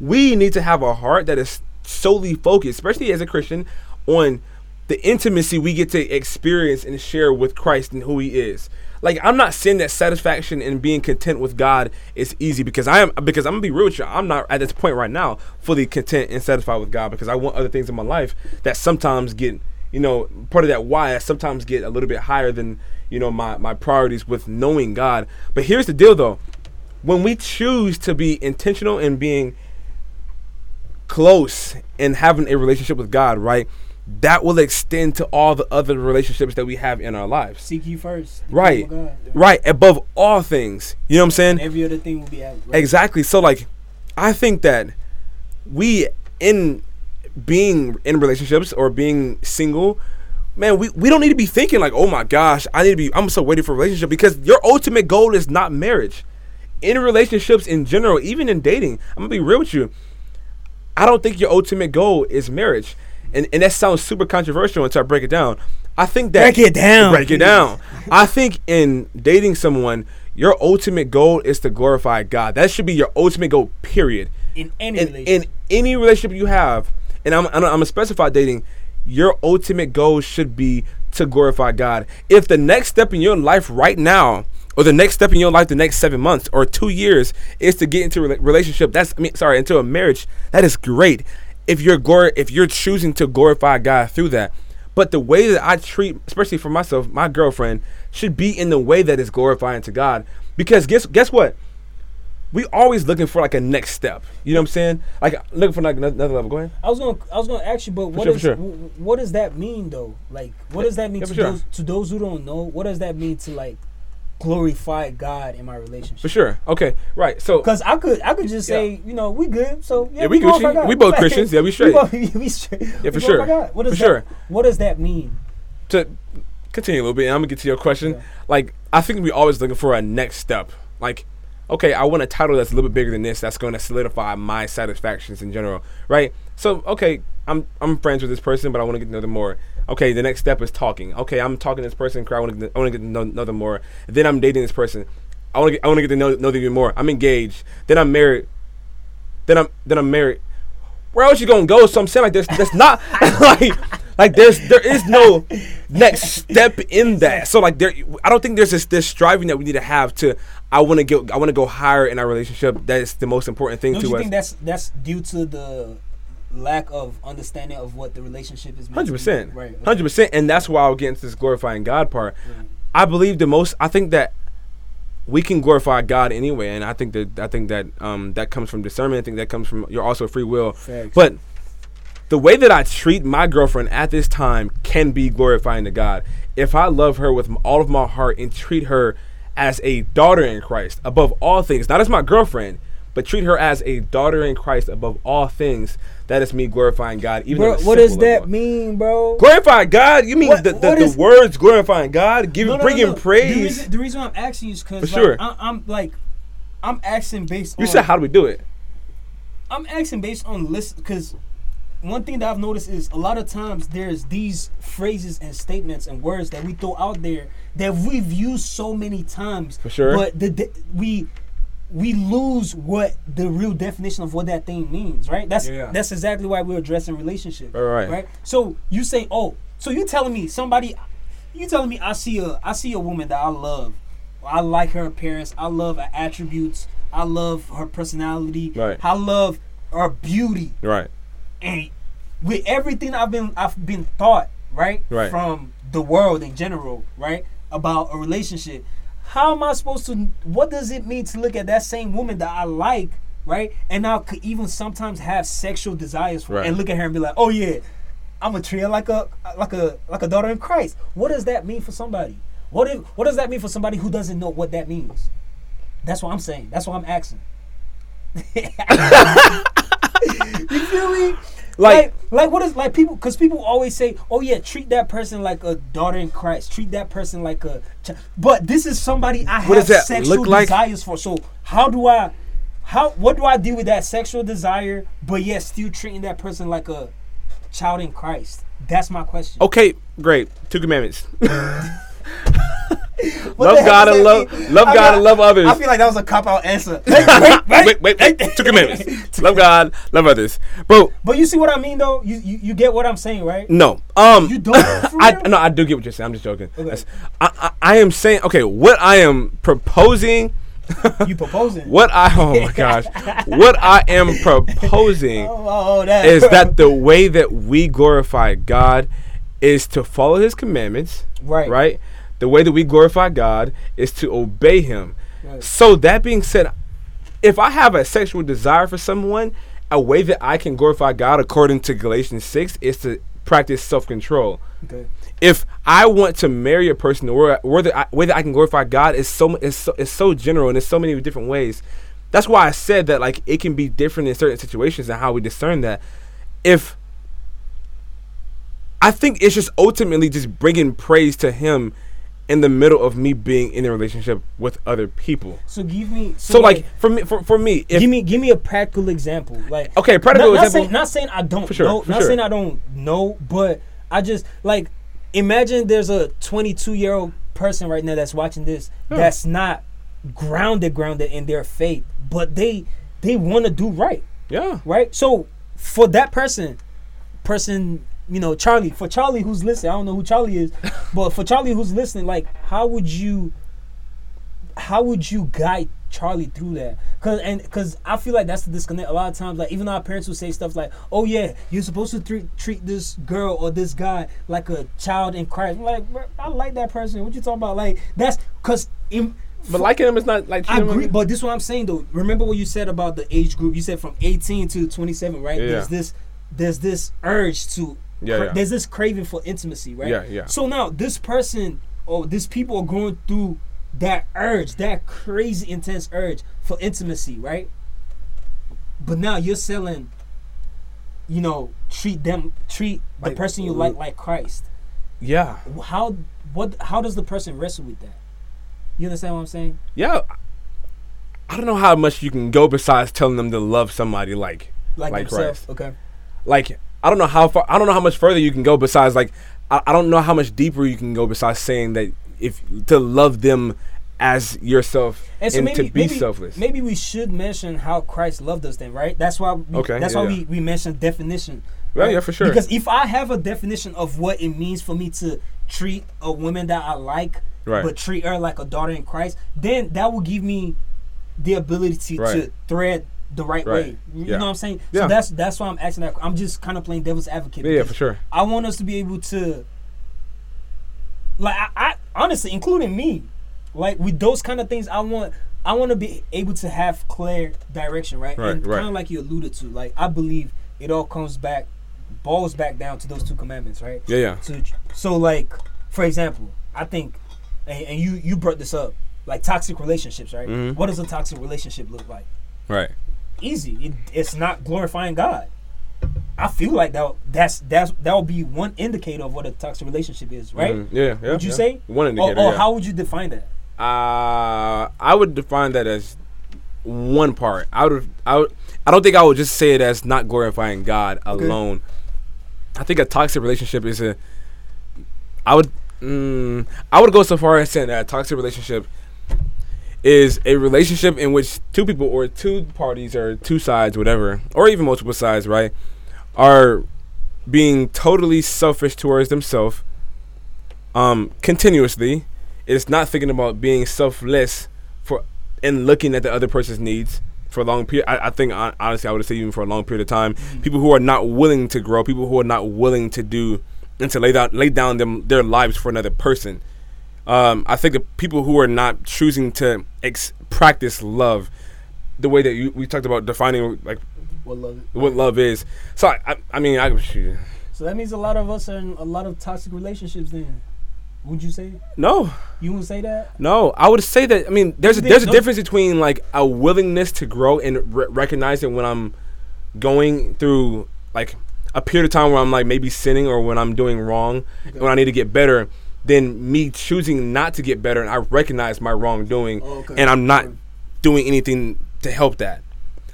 we need to have a heart that is solely focused, especially as a Christian, on the intimacy we get to experience and share with Christ and who He is. Like I'm not saying that satisfaction and being content with God is easy because I am because I'm gonna be real with you. I'm not at this point right now fully content and satisfied with God because I want other things in my life that sometimes get you know part of that why I sometimes get a little bit higher than you know my my priorities with knowing God. But here's the deal though, when we choose to be intentional in being close and having a relationship with God, right? That will extend to all the other relationships that we have in our lives. Seek you first. Right. God. Right, above all things. You know what I'm saying? And every other thing will be at right. Exactly. So like I think that we in being in relationships or being single, man, we, we don't need to be thinking like, oh my gosh, I need to be I'm so waiting for a relationship because your ultimate goal is not marriage. In relationships in general, even in dating, I'm gonna be real with you. I don't think your ultimate goal is marriage. And and that sounds super controversial until I break it down. I think that Break it down, Break it down. I think in dating someone, your ultimate goal is to glorify God. That should be your ultimate goal, period. in any In, relationship. in any relationship you have, and I'm, I'm, I'm gonna specify dating, your ultimate goal should be to glorify God. If the next step in your life right now, or the next step in your life, the next seven months or two years, is to get into a relationship, that's I mean, sorry, into a marriage, that is great. If you're glor- if you're choosing to glorify God through that, but the way that I treat, especially for myself, my girlfriend, should be in the way that is glorifying to God. Because guess guess what? We always looking for like a next step. You know what I'm saying? Like looking for like another level. Go ahead. I was gonna, I was gonna ask you, but what sure, is, sure. w- what does that mean though? Like, what does that mean Yeah, to sure. those to those who don't know? What does that mean to like glorify God in my relationship? For sure. Okay. Right. So Because I could, I could just Yeah. say, you know, we good. So yeah, Yeah, we glorify Gucci. We both <laughs> Christians. Yeah, we straight. we <laughs> straight. Yeah, for sure. What does For that, sure. What does that mean? to continue a little bit, and I'm gonna get to your question. Yeah. Like, I think we always looking for a next step. Like, okay, I want a title that's a little bit bigger than this. That's going to solidify my satisfactions in general, right? So, okay, I'm I'm friends with this person, but I want to get to know them more. Okay, the next step is talking. Okay, I'm talking to this person. I want to I want to get to know, know them more. Then I'm dating this person. I want to get I want to get to know know them even more. I'm engaged. Then I'm married. Then I'm then I'm married. where else you gonna go? So I'm saying like there's that's not <laughs> <laughs> like like there's there is no next step in that. So like there, I don't think there's this this striving that we need to have to. I want to go. I want to go higher in our relationship. That is the most important thing Don't to you us. think that's that's due to the lack of understanding of what the relationship is? Hundred percent, Right. hundred percent, and that's why I'll get into this glorifying God part. Right. I believe the most. I think that we can glorify God anyway, and I think that I think that um that comes from discernment. I think that comes from your also free will. Facts. But the way that I treat my girlfriend at this time can be glorifying to God. If I love her with all of my heart and treat her as a daughter in Christ above all things, not as my girlfriend, but treat her as a daughter in Christ above all things, that is me glorifying God. Even Bro, what does that level. mean, bro? Glorify God? You mean What- the, the, the is- words glorifying God, giving, No, no, bringing no. The praise? reason, the reason why I'm asking you is because like, sure. I, I'm like, I'm asking based. you on, said how do we do it? I'm asking based on list because one thing that I've noticed is a lot of times there's these phrases and statements and words that we throw out there that we've used so many times. For sure. But the, the we we lose what the real definition of what that thing means, right? That's Yeah. that's exactly why we're addressing relationship. Right, right. Right. So you say, oh, so you telling me somebody, you telling me I see a I see a woman that I love, I like her appearance, I love her attributes, I love her personality, Right. I love her beauty, Right. and with everything I've been I've been taught, right, Right. from the world in general, right, about a relationship. How am I supposed to? What does it mean to look at that same woman that I like, right, and I could even sometimes have sexual desires for, Right. and look at her and be like, oh yeah, I'm a treat her like a like a like a daughter in Christ. What does that mean for somebody? What if what does that mean for somebody who doesn't know what that means? That's what I'm saying. That's what I'm asking. <laughs> you feel me? Like- Like, like, what is like people? Because people always say, "Oh yeah, treat that person like a daughter in Christ. Treat that person like a." Ch-. But this is somebody I have What does that sexual like? desires for. So how do I, how what do I deal with that sexual desire? But yet still treating that person like a child in Christ. That's my question. Okay, great. Two commandments. <laughs> Love God and love mean? love I God feel- and love others. I feel like that was a cop out answer. <laughs> wait, wait, wait. Two <laughs> commandments. love God, love others. Bro, But you see what I mean, though. You you, you get what I'm saying, right? no. Um You don't. <laughs> I no, I do get what you're saying. I'm just joking. Okay. I, I I am saying okay, what I am proposing You proposing? what I oh my gosh. what I am proposing Oh, oh, that is that the way that we glorify God is to follow his commandments, right? right? The way that we glorify God is to obey him. Right. So that being said, if I have a sexual desire for someone, a way that I can glorify God according to Galatians 6 is to practice self-control. Okay. If I want to marry a person, the way, where the I, way that I can glorify God is so is so, is so general and there's so many different ways. That's why I said that like it can be different in certain situations and how we discern that. If I think it's just ultimately just bringing praise to Him in the middle of me being in a relationship with other people. So give me. So, So like for me, for, for me, if give me give me a practical example. Like okay, practical not, not example. saying not saying I don't sure, know. not sure. saying I don't know, but I just like imagine there's a 22 year old person right now that's watching this Yeah. that's not grounded grounded in their faith, but they they want to do right. yeah, right? So for that person, person, you know, Charlie, for Charlie who's listening, I don't know who Charlie is, <laughs> but for Charlie who's listening, like, how would you, how would you guide Charlie through that? Cause and cause I feel like that's the disconnect. A lot of times, like even our parents will say stuff like, "Oh yeah, you're supposed to treat treat this girl or this guy like a child in Christ." I'm like, I like that person. What you talking about? Like that's cause in. but liking him is not like I agree, but this is what I'm saying though. Remember what you said about the age group? You said from 18 to 27, right? Yeah. There's this, there's this urge to, Yeah, yeah. there's this craving for intimacy, right? Yeah, yeah. So now this person or these people are going through that urge, that crazy intense urge for intimacy, right? But now you're selling, you know, treat them, treat the Like, person you uh, like like Christ. yeah, How what? How does the person wrestle with that? You understand what I'm saying? yeah. I don't know how much you can go besides telling them to love somebody like Like, Like. Christ. Okay. like I don't know how far I don't know how much further you can go besides like I, I don't know how much deeper you can go besides saying that if to love them as yourself And so and maybe to be maybe, selfless. maybe we should mention how Christ loved us then, right? That's why we, Okay, that's yeah, why yeah. we, we mentioned definition. Yeah, right? yeah, for sure. Because if I have a definition of what it means for me to treat a woman that I like, Right. but treat her like a daughter in Christ, then that will give me the ability Right. to thread the right, Right. way. You Yeah. know what I'm saying? Yeah. So that's that's why I'm asking that. I'm just kind of playing devil's advocate. yeah, yeah, for sure. I want us to be able to, like, I, I honestly, including me, like with those kind of things, I want, I want to be able to have clear direction, right? Right, and right. kind of like you alluded to, like I believe it all comes back, boils back down to those two commandments, right? Yeah, yeah. So, so like, for example, I think, and, and you you brought this up, like toxic relationships, right? Mhm. What does a toxic relationship look like? Right. Easy. It, it's not glorifying God. I feel like that that's that's that would be one indicator of what a toxic relationship is, right? Mhm. Yeah, yeah. Would you yeah. say? one indicator? or yeah. how would you define that? Uh, I would define that as one part. I would, I would, I don't think I would just say it as not glorifying God alone. I think a toxic relationship is a. I would, mm, I would go so far as saying that a toxic relationship is a relationship in which two people or two parties or two sides, whatever, or even multiple sides, right, are being totally selfish towards themselves, um, continuously. It's not thinking about being selfless for and looking at the other person's needs for a long period. I, I think honestly, I would say even for a long period of time, people who are not willing to grow, people who are not willing to do and to lay down lay down them their lives for another person. Um, I think the people who are not choosing to ex- practice love, the way that you, we talked about defining like What love? what love is. So I, I, I mean, I So that means a lot of us are in a lot of toxic relationships. Then, would you say? no. You would say that? No, I would say that. I mean, there's a, there's a difference between like a willingness to grow and re- recognizing when I'm going through like a period of time where I'm like maybe sinning or when I'm doing wrong, Okay. when I need to get better, than me choosing not to get better and I recognize my wrongdoing Oh, okay. and I'm not doing anything to help that.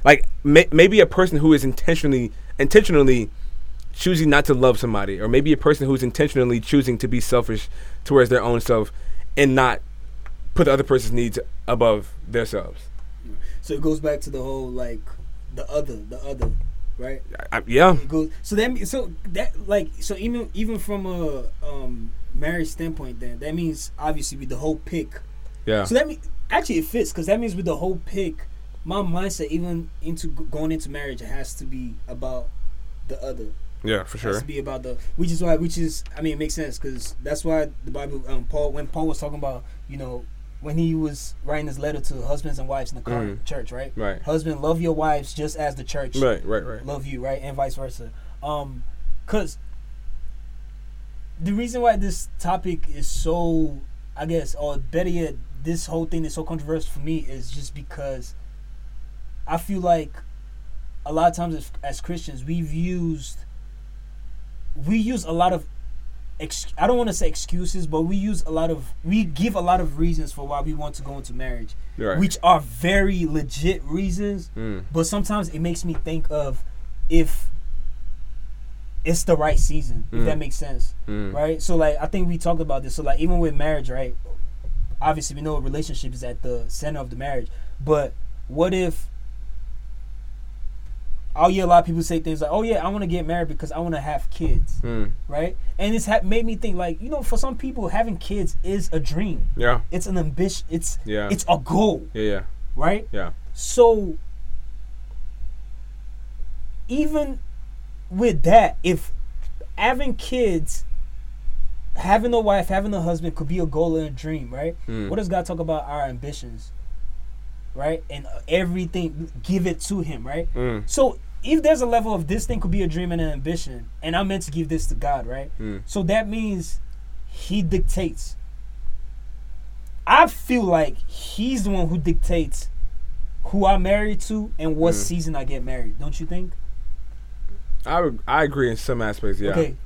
Like may- maybe a person who is intentionally intentionally choosing not to love somebody, or maybe a person who's intentionally choosing to be selfish towards their own self and not put the other person's needs above themselves. So it goes back to the whole like the other, the other, right? I, yeah, goes. So that so that like so even even from a um marriage standpoint, then that means obviously with the whole pick. yeah, So that means actually it fits because that means with the whole pick, my mindset even into going into marriage it has to be about the other. yeah, for sure. Has to be about the which is why which is I mean it makes sense because that's why the Bible um Paul when Paul was talking about you know when he was writing his letter to husbands and wives in the Mhm. church right Right, husband love your wives just as the church right, right, right. love you, right, and vice versa. Um, cause the reason why this topic is so, I guess, or better yet, this whole thing is so controversial for me is just because I feel like a lot of times as, as Christians we've used we use a lot of ex- I don't want to say excuses, but we use a lot of we give a lot of reasons for why we want to go into marriage, Right. which are very legit reasons Mm. but sometimes it makes me think of if it's the right season if Mm. that makes sense Mm. right so like i think we talked about this so like even with marriage right obviously we know a relationship is at the center of the marriage but what if I'll hear a lot of people say things like, "Oh yeah, I want to get married because I want to have kids," Mm. right? And it's ha- made me think like, you know, for some people, having kids is a dream. Yeah, It's an ambition. It's yeah, it's a goal, yeah, yeah, right? yeah. So even with that, if having kids, having a wife, having a husband could be a goal and a dream, right? Mm. What does God talk about our ambitions? Right? And everything give it to him, right? Mm. So if there's a level of this thing could be a dream and an ambition, and I'm meant to give this to God, right? Mm. So that means he dictates. I feel like he's the one who dictates who I'm married to and what Mm. season I get married. Don't you think? I I agree in some aspects. Yeah, Okay.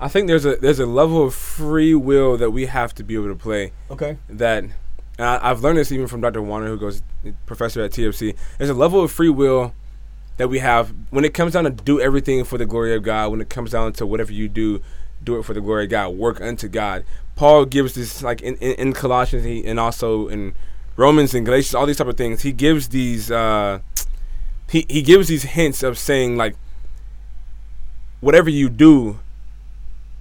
I think there's a there's a level of free will that we have to be able to play. Okay. that and I, I've learned this even from Dr. Warner, who goes professor at TFC. There's a level of free will that we have when it comes down to do everything for the glory of God. When it comes down to whatever you do, do it for the glory of God. Work unto God. Paul gives this like in, in, in Colossians he, and also in Romans and Galatians, all these type of things. He gives these uh, he he gives these hints of saying like whatever you do,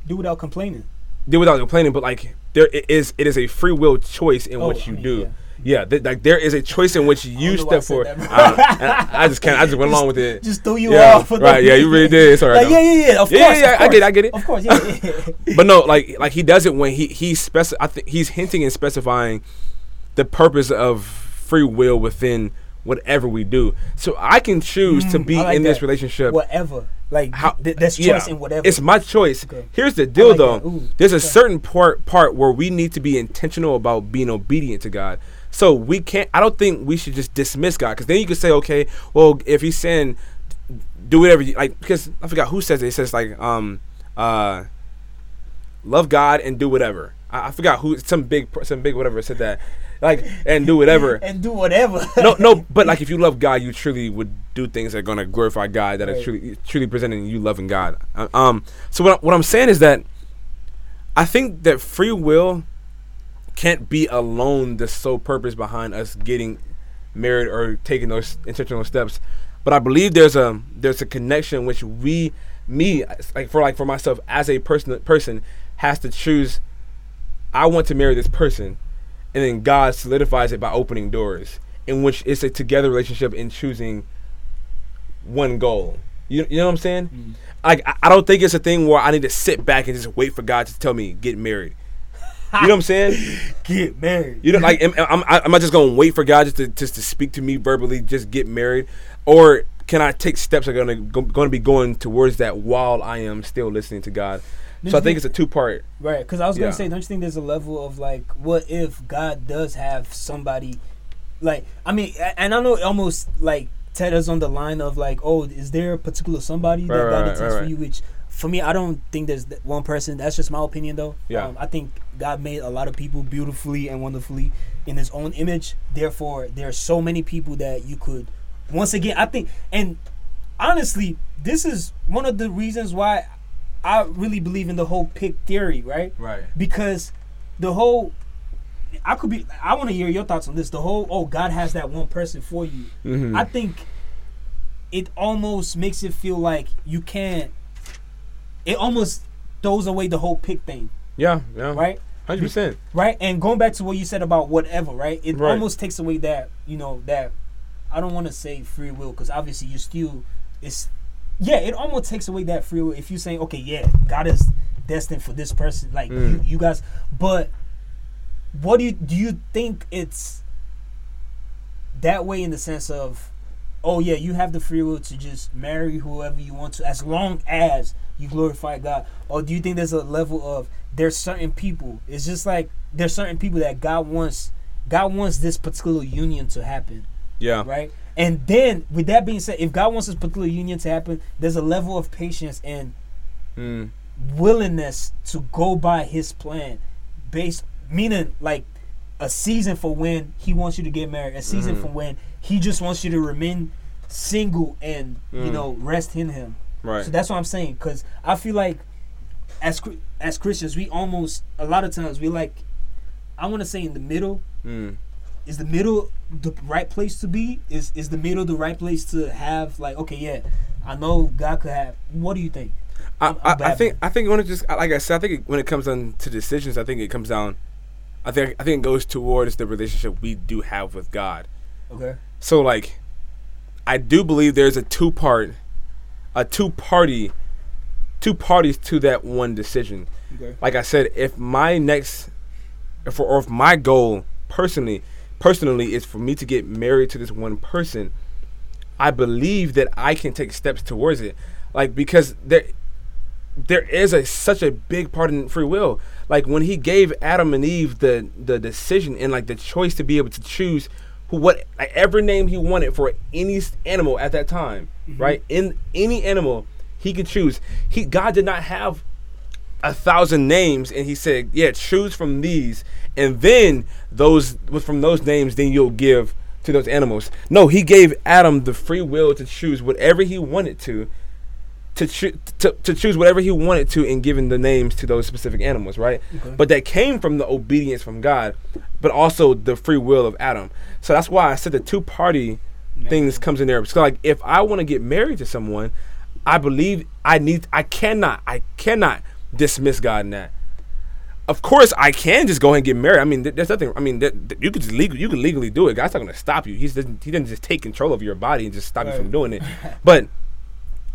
Do without complaining. do without complaining. But like there it is it is a free will choice in Oh, what I you mean, do. yeah. Yeah, th- like there is a choice in which you I step forward. that. I, I, I just can't. I just went <laughs> along with it. Just threw you yeah, off. for right? Yeah, you really <laughs> did. It's all right. Like, yeah, yeah, yeah. Of Yeah, course. yeah, of I get it. I get it. Of course, yeah. yeah. <laughs> but no, like like he does it when he he speci- I think he's hinting and specifying the purpose of free will within whatever we do. So I can choose to Mm, be like in this relationship. whatever. Like How th- that's choice yeah, in whatever. It's my choice. Okay. Here's the deal like though. Ooh, There's a okay. certain part part where we need to be intentional about being obedient to God. So we can't I don't think we should just dismiss God cuz then you could say okay, well if he's saying do whatever you like because I forgot who says it. It says like um uh love God and do whatever. I, I forgot who some big some big whatever said that. Like and do whatever. <laughs> and do whatever. no, no, <laughs> but like if you love God, you truly would do things that are gonna glorify God, that are truly truly presenting you loving God. Uh, Um, so what I- what I'm saying is that I think that free will can't be alone the sole purpose behind us getting married or taking those intentional steps. But I believe there's a there's a connection which we me like for like for myself as a person person has to choose I want to marry this person and then God solidifies it by opening doors in which it's a together relationship in choosing one goal. You, you know what I'm saying? Mm. Like I, I don't think it's a thing where I need to sit back and just wait for God to tell me get married. You know what I'm saying? <laughs> Get married. You know, like am, am, am I just gonna wait for God just to just to speak to me verbally, just get married, or can I take steps that are gonna go, gonna be going towards that while I am still listening to God? So I think it's a two part. Right, because I was gonna Yeah. say, don't you think there's a level of like, what if God does have somebody, like, I mean, and I know it almost like Ted is on the line of like, oh, is there a particular somebody that Right, God right, intends right, for you? Which for me, I don't think there's th- one person. That's just my opinion, though. Yeah. um, I think God made a lot of people beautifully and wonderfully in His own image. Therefore, there are so many people that you could. Once again, I think, and honestly, this is one of the reasons why I really believe in the whole pick theory, right? Right. because the whole I could be I want to hear your thoughts on this. The whole oh God has that one person for you. Mm-hmm. I think it almost makes it feel like you can't. It almost throws away the whole pick thing, yeah, yeah, right? hundred percent. Right, and going back to what you said about whatever, right? It Right. almost takes away that you know that I don't want to say free will because obviously you still it's yeah it almost takes away that free will if you saying okay yeah God is destined for this person like Mm. you, you guys but what do you do you think it's that way in the sense of oh yeah you have the free will to just marry whoever you want to as long as you glorify God? Or do you think there's a level of there's certain people it's just like there's certain people that God wants God wants this particular union to happen Yeah, right and then with that being said if God wants this particular union to happen there's a level of patience and mm. willingness to go by his plan based meaning like a season for when he wants you to get married a season Mhm. for when he just wants you to remain single and you Mm. know rest in him right. so that's what i'm saying because i feel like as as christians we almost a lot of times we like i want to say in the middle mm. Is the middle the right place to be is is the middle the right place to have like okay yeah i know god could have what do you think I, I'm- I, I'm I think I think when it just like I said, I think it, when it comes down to decisions, I think it comes down. I think I think it goes towards the relationship we do have with God. okay So like, I do believe there's a two part, a two party, two parties to that one decision. okay Like I said, if my next, if or if my goal personally, personally is for me to get married to this one person, I believe that I can take steps towards it. Like because there, there is a such a big part in free will. Like when he gave Adam and Eve the the decision and like the choice to be able to choose who what like every name he wanted for any animal at that time, mm-hmm. right? In any animal he could choose. He God did not have a thousand names and he said, "Yeah, choose from these." And then those from those names then you'll give to those animals. No, he gave Adam the free will to choose whatever he wanted to to, choo- to to choose whatever he wanted to in giving the names to those specific animals, right? Okay. But that came from the obedience from God, but also the free will of Adam. So that's why I said the two party things comes in there. So like if I want to get married to someone, I believe I need I cannot I cannot dismiss God in that. Of course, I can just go ahead and get married. I mean, there's nothing. I mean, you could just legal, you can legally do it. God's not going to stop you. He's doesn't, he doesn't just take control of your body and just stop you from doing it. <laughs> But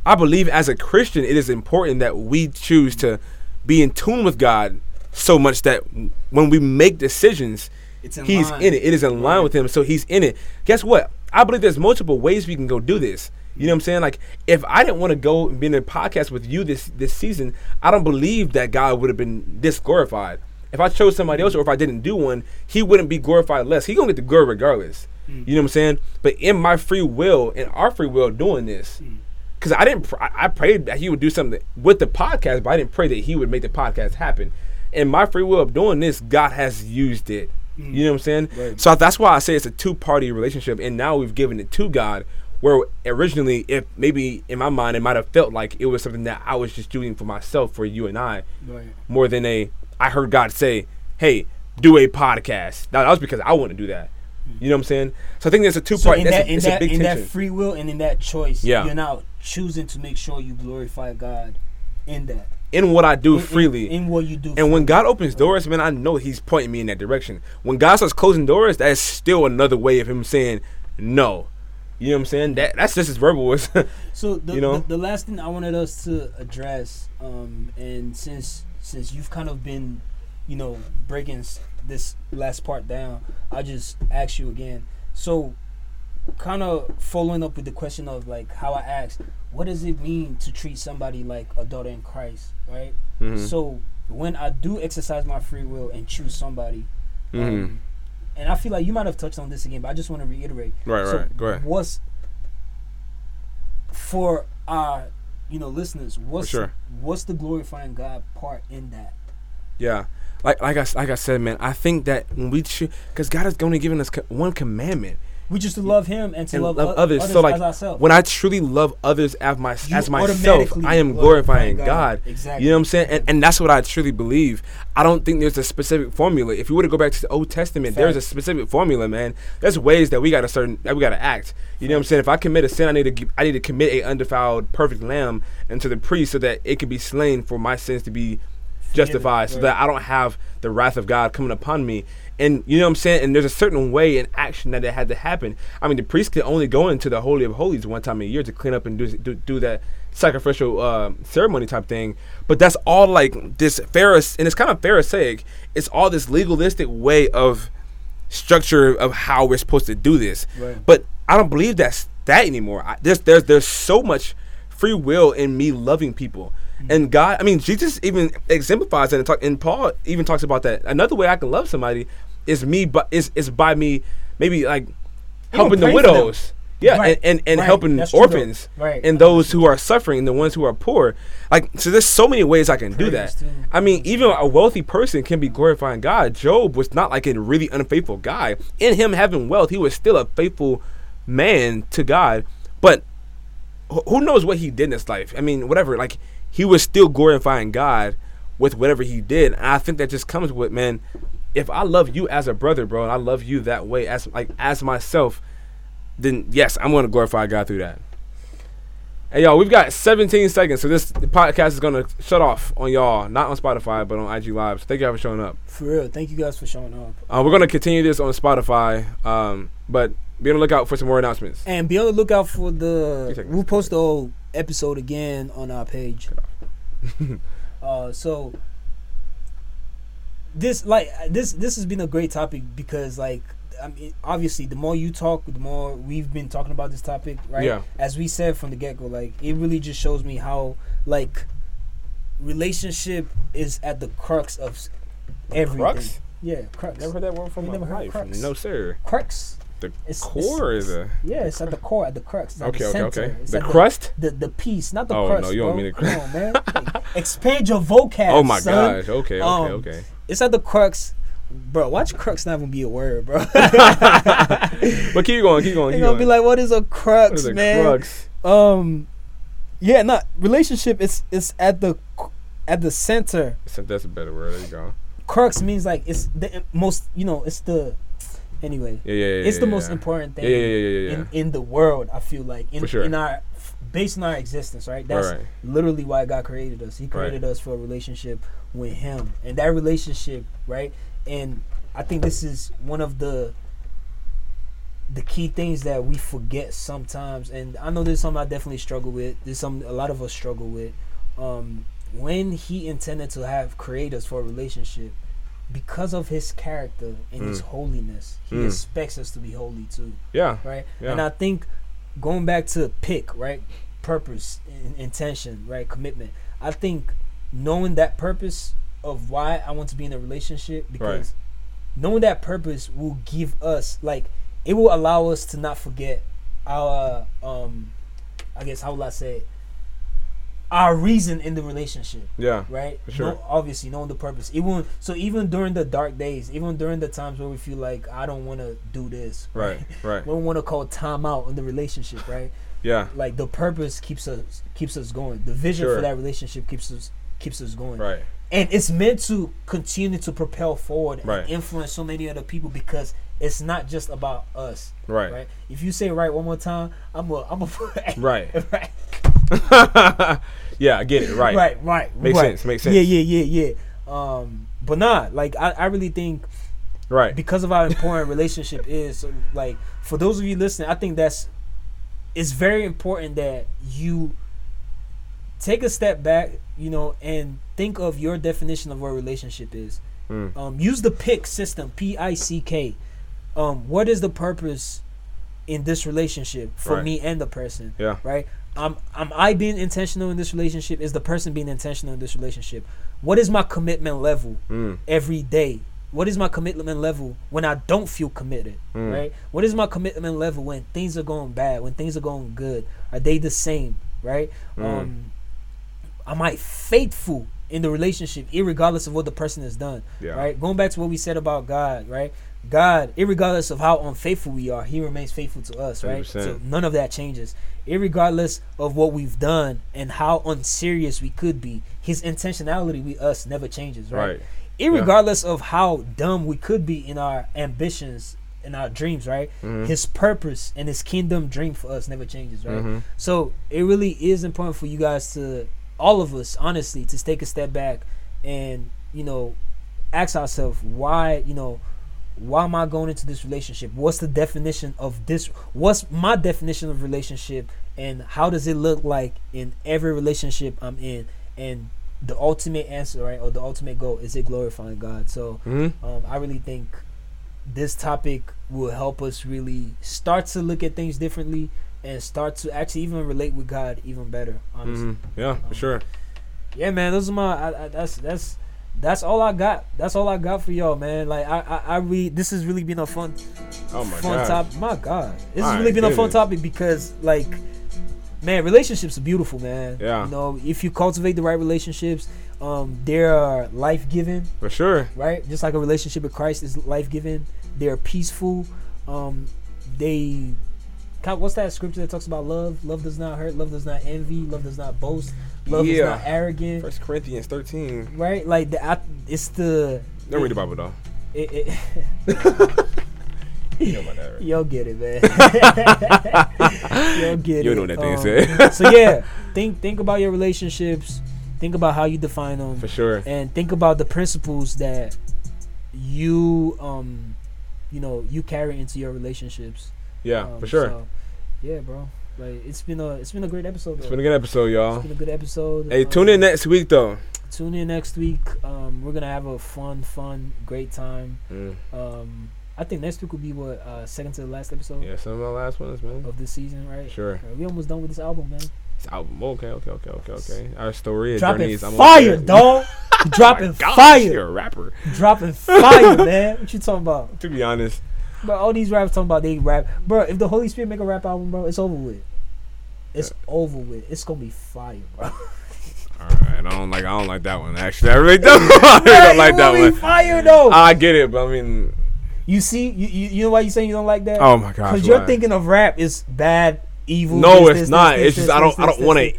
I believe as a Christian, it is important that we choose to be in tune with God so much that when we make decisions, It's in He's line. in it. It is in line with Him, so He's in it. Guess what? I believe there's multiple ways we can go do this. You know what I'm saying? Like, if I didn't want to go and be in a podcast with you this this season, I don't believe that God would have been this glorified. If I chose somebody else, or if I didn't do one, He wouldn't be glorified less. He gonna get the glory regardless. Mm. You know what I'm saying? But in my free will, in our free will, doing this, mm. because I didn't, pr- I prayed that he would do something with the podcast, but I didn't pray that he would make the podcast happen. In my free will of doing this, God has used it. You mm. know what I'm saying? Right. So that's why I say it's a two party relationship, and now we've given it to God. Where originally, if maybe in my mind, it might have felt like it was something that I was just doing for myself, for you and I, Right. more than a. I heard God say, "Hey, do a podcast." Now that was because I want to do that. Hmm. You know what I'm saying? So I think there's a two So part. in that's that, a, in that, in that free will and in that choice, Yeah. you're now choosing to make sure you glorify God in that. in what I do In- in- freely. in, what you do. And when God opens doors, man, I know He's pointing me in that direction. When God starts closing doors, that's still another way of Him saying no. You know what I'm saying? That that's just as verbal as <laughs> So the, You know? the the last thing I wanted us to address, um, and since since you've kind of been, you know, breaking this last part down, I just ask you again. So, kind of following up with the question of like how I asked, what does it mean to treat somebody like a daughter in Christ, right? Mhm. So when I do exercise my free will and choose somebody, Mhm. um, and I feel like you might have touched on this again, but I just want to reiterate. Right, So right. Go ahead. What's for our, you know, listeners? What's sure. what's the glorifying God part in that? Yeah. Like like I like I said, man, I think that when we choose, because God has only given us one commandment We just to love Him and to and love, love, others. others So like when I truly love others as my You as myself, I am glorifying God. Exactly. You know what I'm saying? And, and that's what I truly believe. I don't think there's a specific formula. If you were to go back to the Old Testament, there's a specific formula, man. There's ways that we got to certain that we got to act. You know what I'm saying? If I commit a sin, I need to I need to commit a undefiled, perfect lamb into the priest so that it can be slain for my sins to be justified, so that I don't have the wrath of God coming upon me. And you know what I'm saying? And there's a certain way and action that it had to happen. I mean, the priest can only go into the Holy of Holies one time a year to clean up and do do, do that sacrificial uh, ceremony type thing. But that's all like this Pharisee, and it's kind of Pharisaic. It's all this legalistic way of structure of how we're supposed to do this. Right. But I don't believe that's that anymore. I, there's there's there's so much free will in me loving people. And God, I mean, Jesus even exemplifies that, and, talk, and Paul even talks about that. Another way I can love somebody is me, but is is by me maybe like helping the widows, yeah, Right, and and, and right. helping That's orphans, Right. and those who are suffering, the ones who are poor. Like, so there's so many ways I can do that. too. I mean, even a wealthy person can be glorifying God. Job was not like a really unfaithful guy. In him having wealth, he was still a faithful man to God. But who knows what he did in his life? I mean, whatever. Like he was still glorifying God with whatever he did. And I think that just comes with man. If I love you as a brother, bro, and I love you that way as like as myself, then yes, I'm gonna glorify God through that. Hey y'all, we've got 17 seconds, so this podcast is gonna shut off on y'all, not on Spotify, but on IG Live. So thank y'all for showing up. For real, thank you guys for showing up. Uh, we're gonna continue this on Spotify, um, but be on the lookout for some more announcements. And be on the lookout for the. We'll post the whole episode again on our page. <laughs> uh, so this like this this has been a great topic because like I mean obviously the more you talk the more we've been talking about this topic right Yeah. as we said from the get go like it really just shows me how like relationship is at the crux of everything Crux? yeah crux Never heard that word from You my never heard life. crux? No sir. crux The It's- core it's- is a yeah it's at the core at the crux at okay, the okay, center. okay. It's The crust. the the piece, not the Oh, crust. no, you don't bro. mean the Come crust. on, man. Like, expand your vocab. <laughs> Oh my son. gosh. Okay, okay, Um, okay. It's at the crux, bro. Watch crux not even be a word, bro. <laughs> But keep going, keep going, keep gonna going. be like, "What is a crux, what is a man?" crux? Um, yeah, not relationship. It's it's at the at the center. So that's a better word. There you go. Crux means like it's the most. You know, it's the. Anyway, Yeah, yeah, yeah. it's the yeah, most important thing in in the world. I feel like in For sure. in our based on our existence, right? That's right. literally why God created us. He created us for a relationship with Him, and that relationship, right? And I think this is one of the the key things that we forget sometimes. And I know this is something I definitely struggle with. This is something a lot of us struggle with. Um, when He intended to have create us for a relationship, because of His character and His Mm. holiness, He Mm. expects us to be holy too Yeah. right? Yeah. And I think going back to pick, right? Purpose, in, intention, right? Commitment. I think knowing that purpose of why I want to be in a relationship because knowing that purpose will give us like it will allow us to not forget our um I guess how will I say it? Our reason in the relationship Yeah. right? Sure. Know- obviously, knowing the purpose. Even so, even during the dark days, even during the times where we feel like I don't want to do this, <laughs> Right. Right. we don't want to call time out in the relationship, right? Yeah. Like the purpose keeps us keeps us going. The vision Sure. for that relationship keeps us keeps us going. Right. And it's meant to continue to propel forward Right. and influence so many other people because it's not just about us, Right. right? If you say right one more time, I'm a I'm a <laughs> Right. <laughs> right. <laughs> yeah, I get it. Right. Right, right. Makes right. sense, makes sense. Yeah, yeah, yeah, yeah. Um, but not like I, I really think Right. because of how important relationship is. So, like for those of you listening, I think that's it's very important that you take a step back, you know, and think of your definition of what a relationship is. Mm. Um, use the PIC system, P I C K. Um, what is the purpose in this relationship for Right. me and the person? Yeah. Right. Um, am I being intentional in this relationship? Is the person being intentional in this relationship? What is my commitment level Mm. every day? What is my commitment level when I don't feel committed? Mm. Right. What is my commitment level when things are going bad? When things are going good? Are they the same? Right. Mm. Um, am I faithful in the relationship, irregardless of what the person has done? Yeah. Right. Going back to what we said about God. Right. God, irregardless of how unfaithful we are, He remains faithful to us. Right. 100%. So none of that changes. Irregardless of what we've done and how unserious we could be, His intentionality with us never changes. Right. Right. Irregardless of how dumb we could be in our ambitions and our dreams, right? Mhm. His purpose and his kingdom dream for us never changes, right? Mhm. So it really is important for you guys to, all of us, honestly, to take a step back and you know, ask ourselves why, you know, why am I going into this relationship? What's the definition of this? What's my definition of relationship, and how does it look like in every relationship I'm in? And the ultimate answer, right, or the ultimate goal, is it glorifying God? So Mhm. um, I really think this topic will help us really start to look at things differently and start to actually even relate with God even better. Honestly, Mhm. Yeah, for sure. yeah, man, those are my. I, I, that's that's that's all I got. That's all I got for y'all, man. Like I I, I read. This has really been a fun Oh my fun god. topic. My God, this All has really right, been a fun goodness. topic because like. Man, relationships are beautiful, man. Yeah. You know, if you cultivate the right relationships, um, they are life giving For sure. right? Just like a relationship with Christ is life giving. They're peaceful. Um, they, what's that scripture that talks about love? Love does not hurt. Love does not envy. Love does not boast. Love is not arrogant. First Corinthians thirteen. Right? Like the, I, it's the. Don't read the Bible though. <laughs> It, it, You know about that, right? You'll get it, man. <laughs> You'll get You it. You know what that thing Um, said. so yeah, <laughs> think think about your relationships. Think about how you define them. For sure. and think about the principles that you um you know you carry into your relationships Yeah, Um, for sure. so, yeah bro like it's been a it's been a great episode It's been a good episode, y'all. It's been a good episode Hey, Um, tune in next week though. tune in next week um we're gonna have a fun fun great time Mm. um i think next week will be what uh second to the last episode Yeah, some of my last ones, man. of this season right Sure. Uh, we almost done with this album man It's album. Okay, okay, okay, okay, okay. Our story, our dropping journeys. I'm fire <laughs> dog dropping Gosh, fire You're a rapper. dropping fire <laughs> man what you talking about To be honest, Bro, all these rappers talking about they rap. Bro, if the Holy Spirit make a rap album, bro, it's over with. It's over with. It's gonna be fire, bro. all <laughs> right. I don't like. I don't like that one. Actually, I really don't. <laughs> I really don't like that one. Fire though. I get it, but I mean, you see, you, you you know why you saying you don't like that? oh my gosh. Because you're thinking of rap is bad, evil. No, this, it's this, not. this, it's just I don't. I don't want to.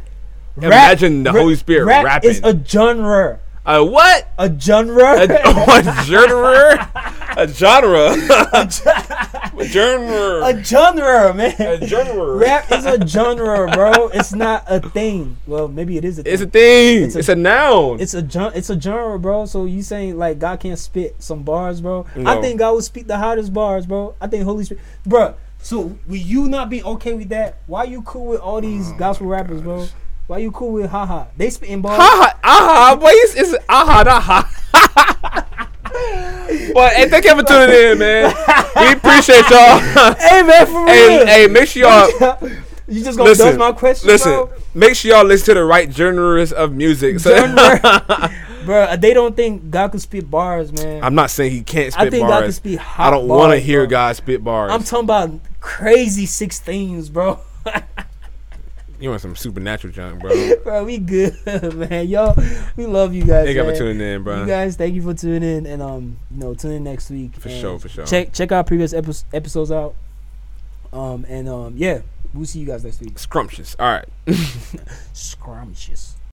imagine the rap- Holy Spirit rap rapping. It's a genre. A what? A genre. A, <laughs> <laughs> a genre? <laughs> A genre? a genre? a genre, man. A genre. Rap is a genre, bro. It's not a thing. Well, maybe it is a thing. It's a thing. It's It's a- a, noun. It's a gen- it's a genre, bro. So you saying like God can't spit some bars, bro? I think God would speak the hottest bars, bro. I think Holy Spirit, bro. So will you not be okay with that? Why you cool with all these oh gospel rappers, bro? Why you cool with haha? They spitting bars. ha ha aha. Boy, it's, it's aha not ha. <laughs> but hey, thank you for tuning in, man. We appreciate y'all. <laughs> Hey man, for real. hey, hey, make sure y'all <laughs> you just gonna listen. dodge my question, listen. bro? Make sure y'all listen to the right genres of music. So, bro, they don't think God can spit bars, man. I'm not saying he can't spit I think God can spit hot I don't want to hear bro. God spit bars. I'm talking about crazy sixteens, bro. You want some supernatural junk, bro? <laughs> bro, we good, <laughs> man. Y'all, we love you guys. Thank you for tuning in, bro. You guys, thank you for tuning in, and um, you know, tune in next week. For sure, for sure. Check check our previous epi- episodes out. Um, and um, yeah, we'll see you guys next week. Scrumptious. All right. <laughs> Scrumptious.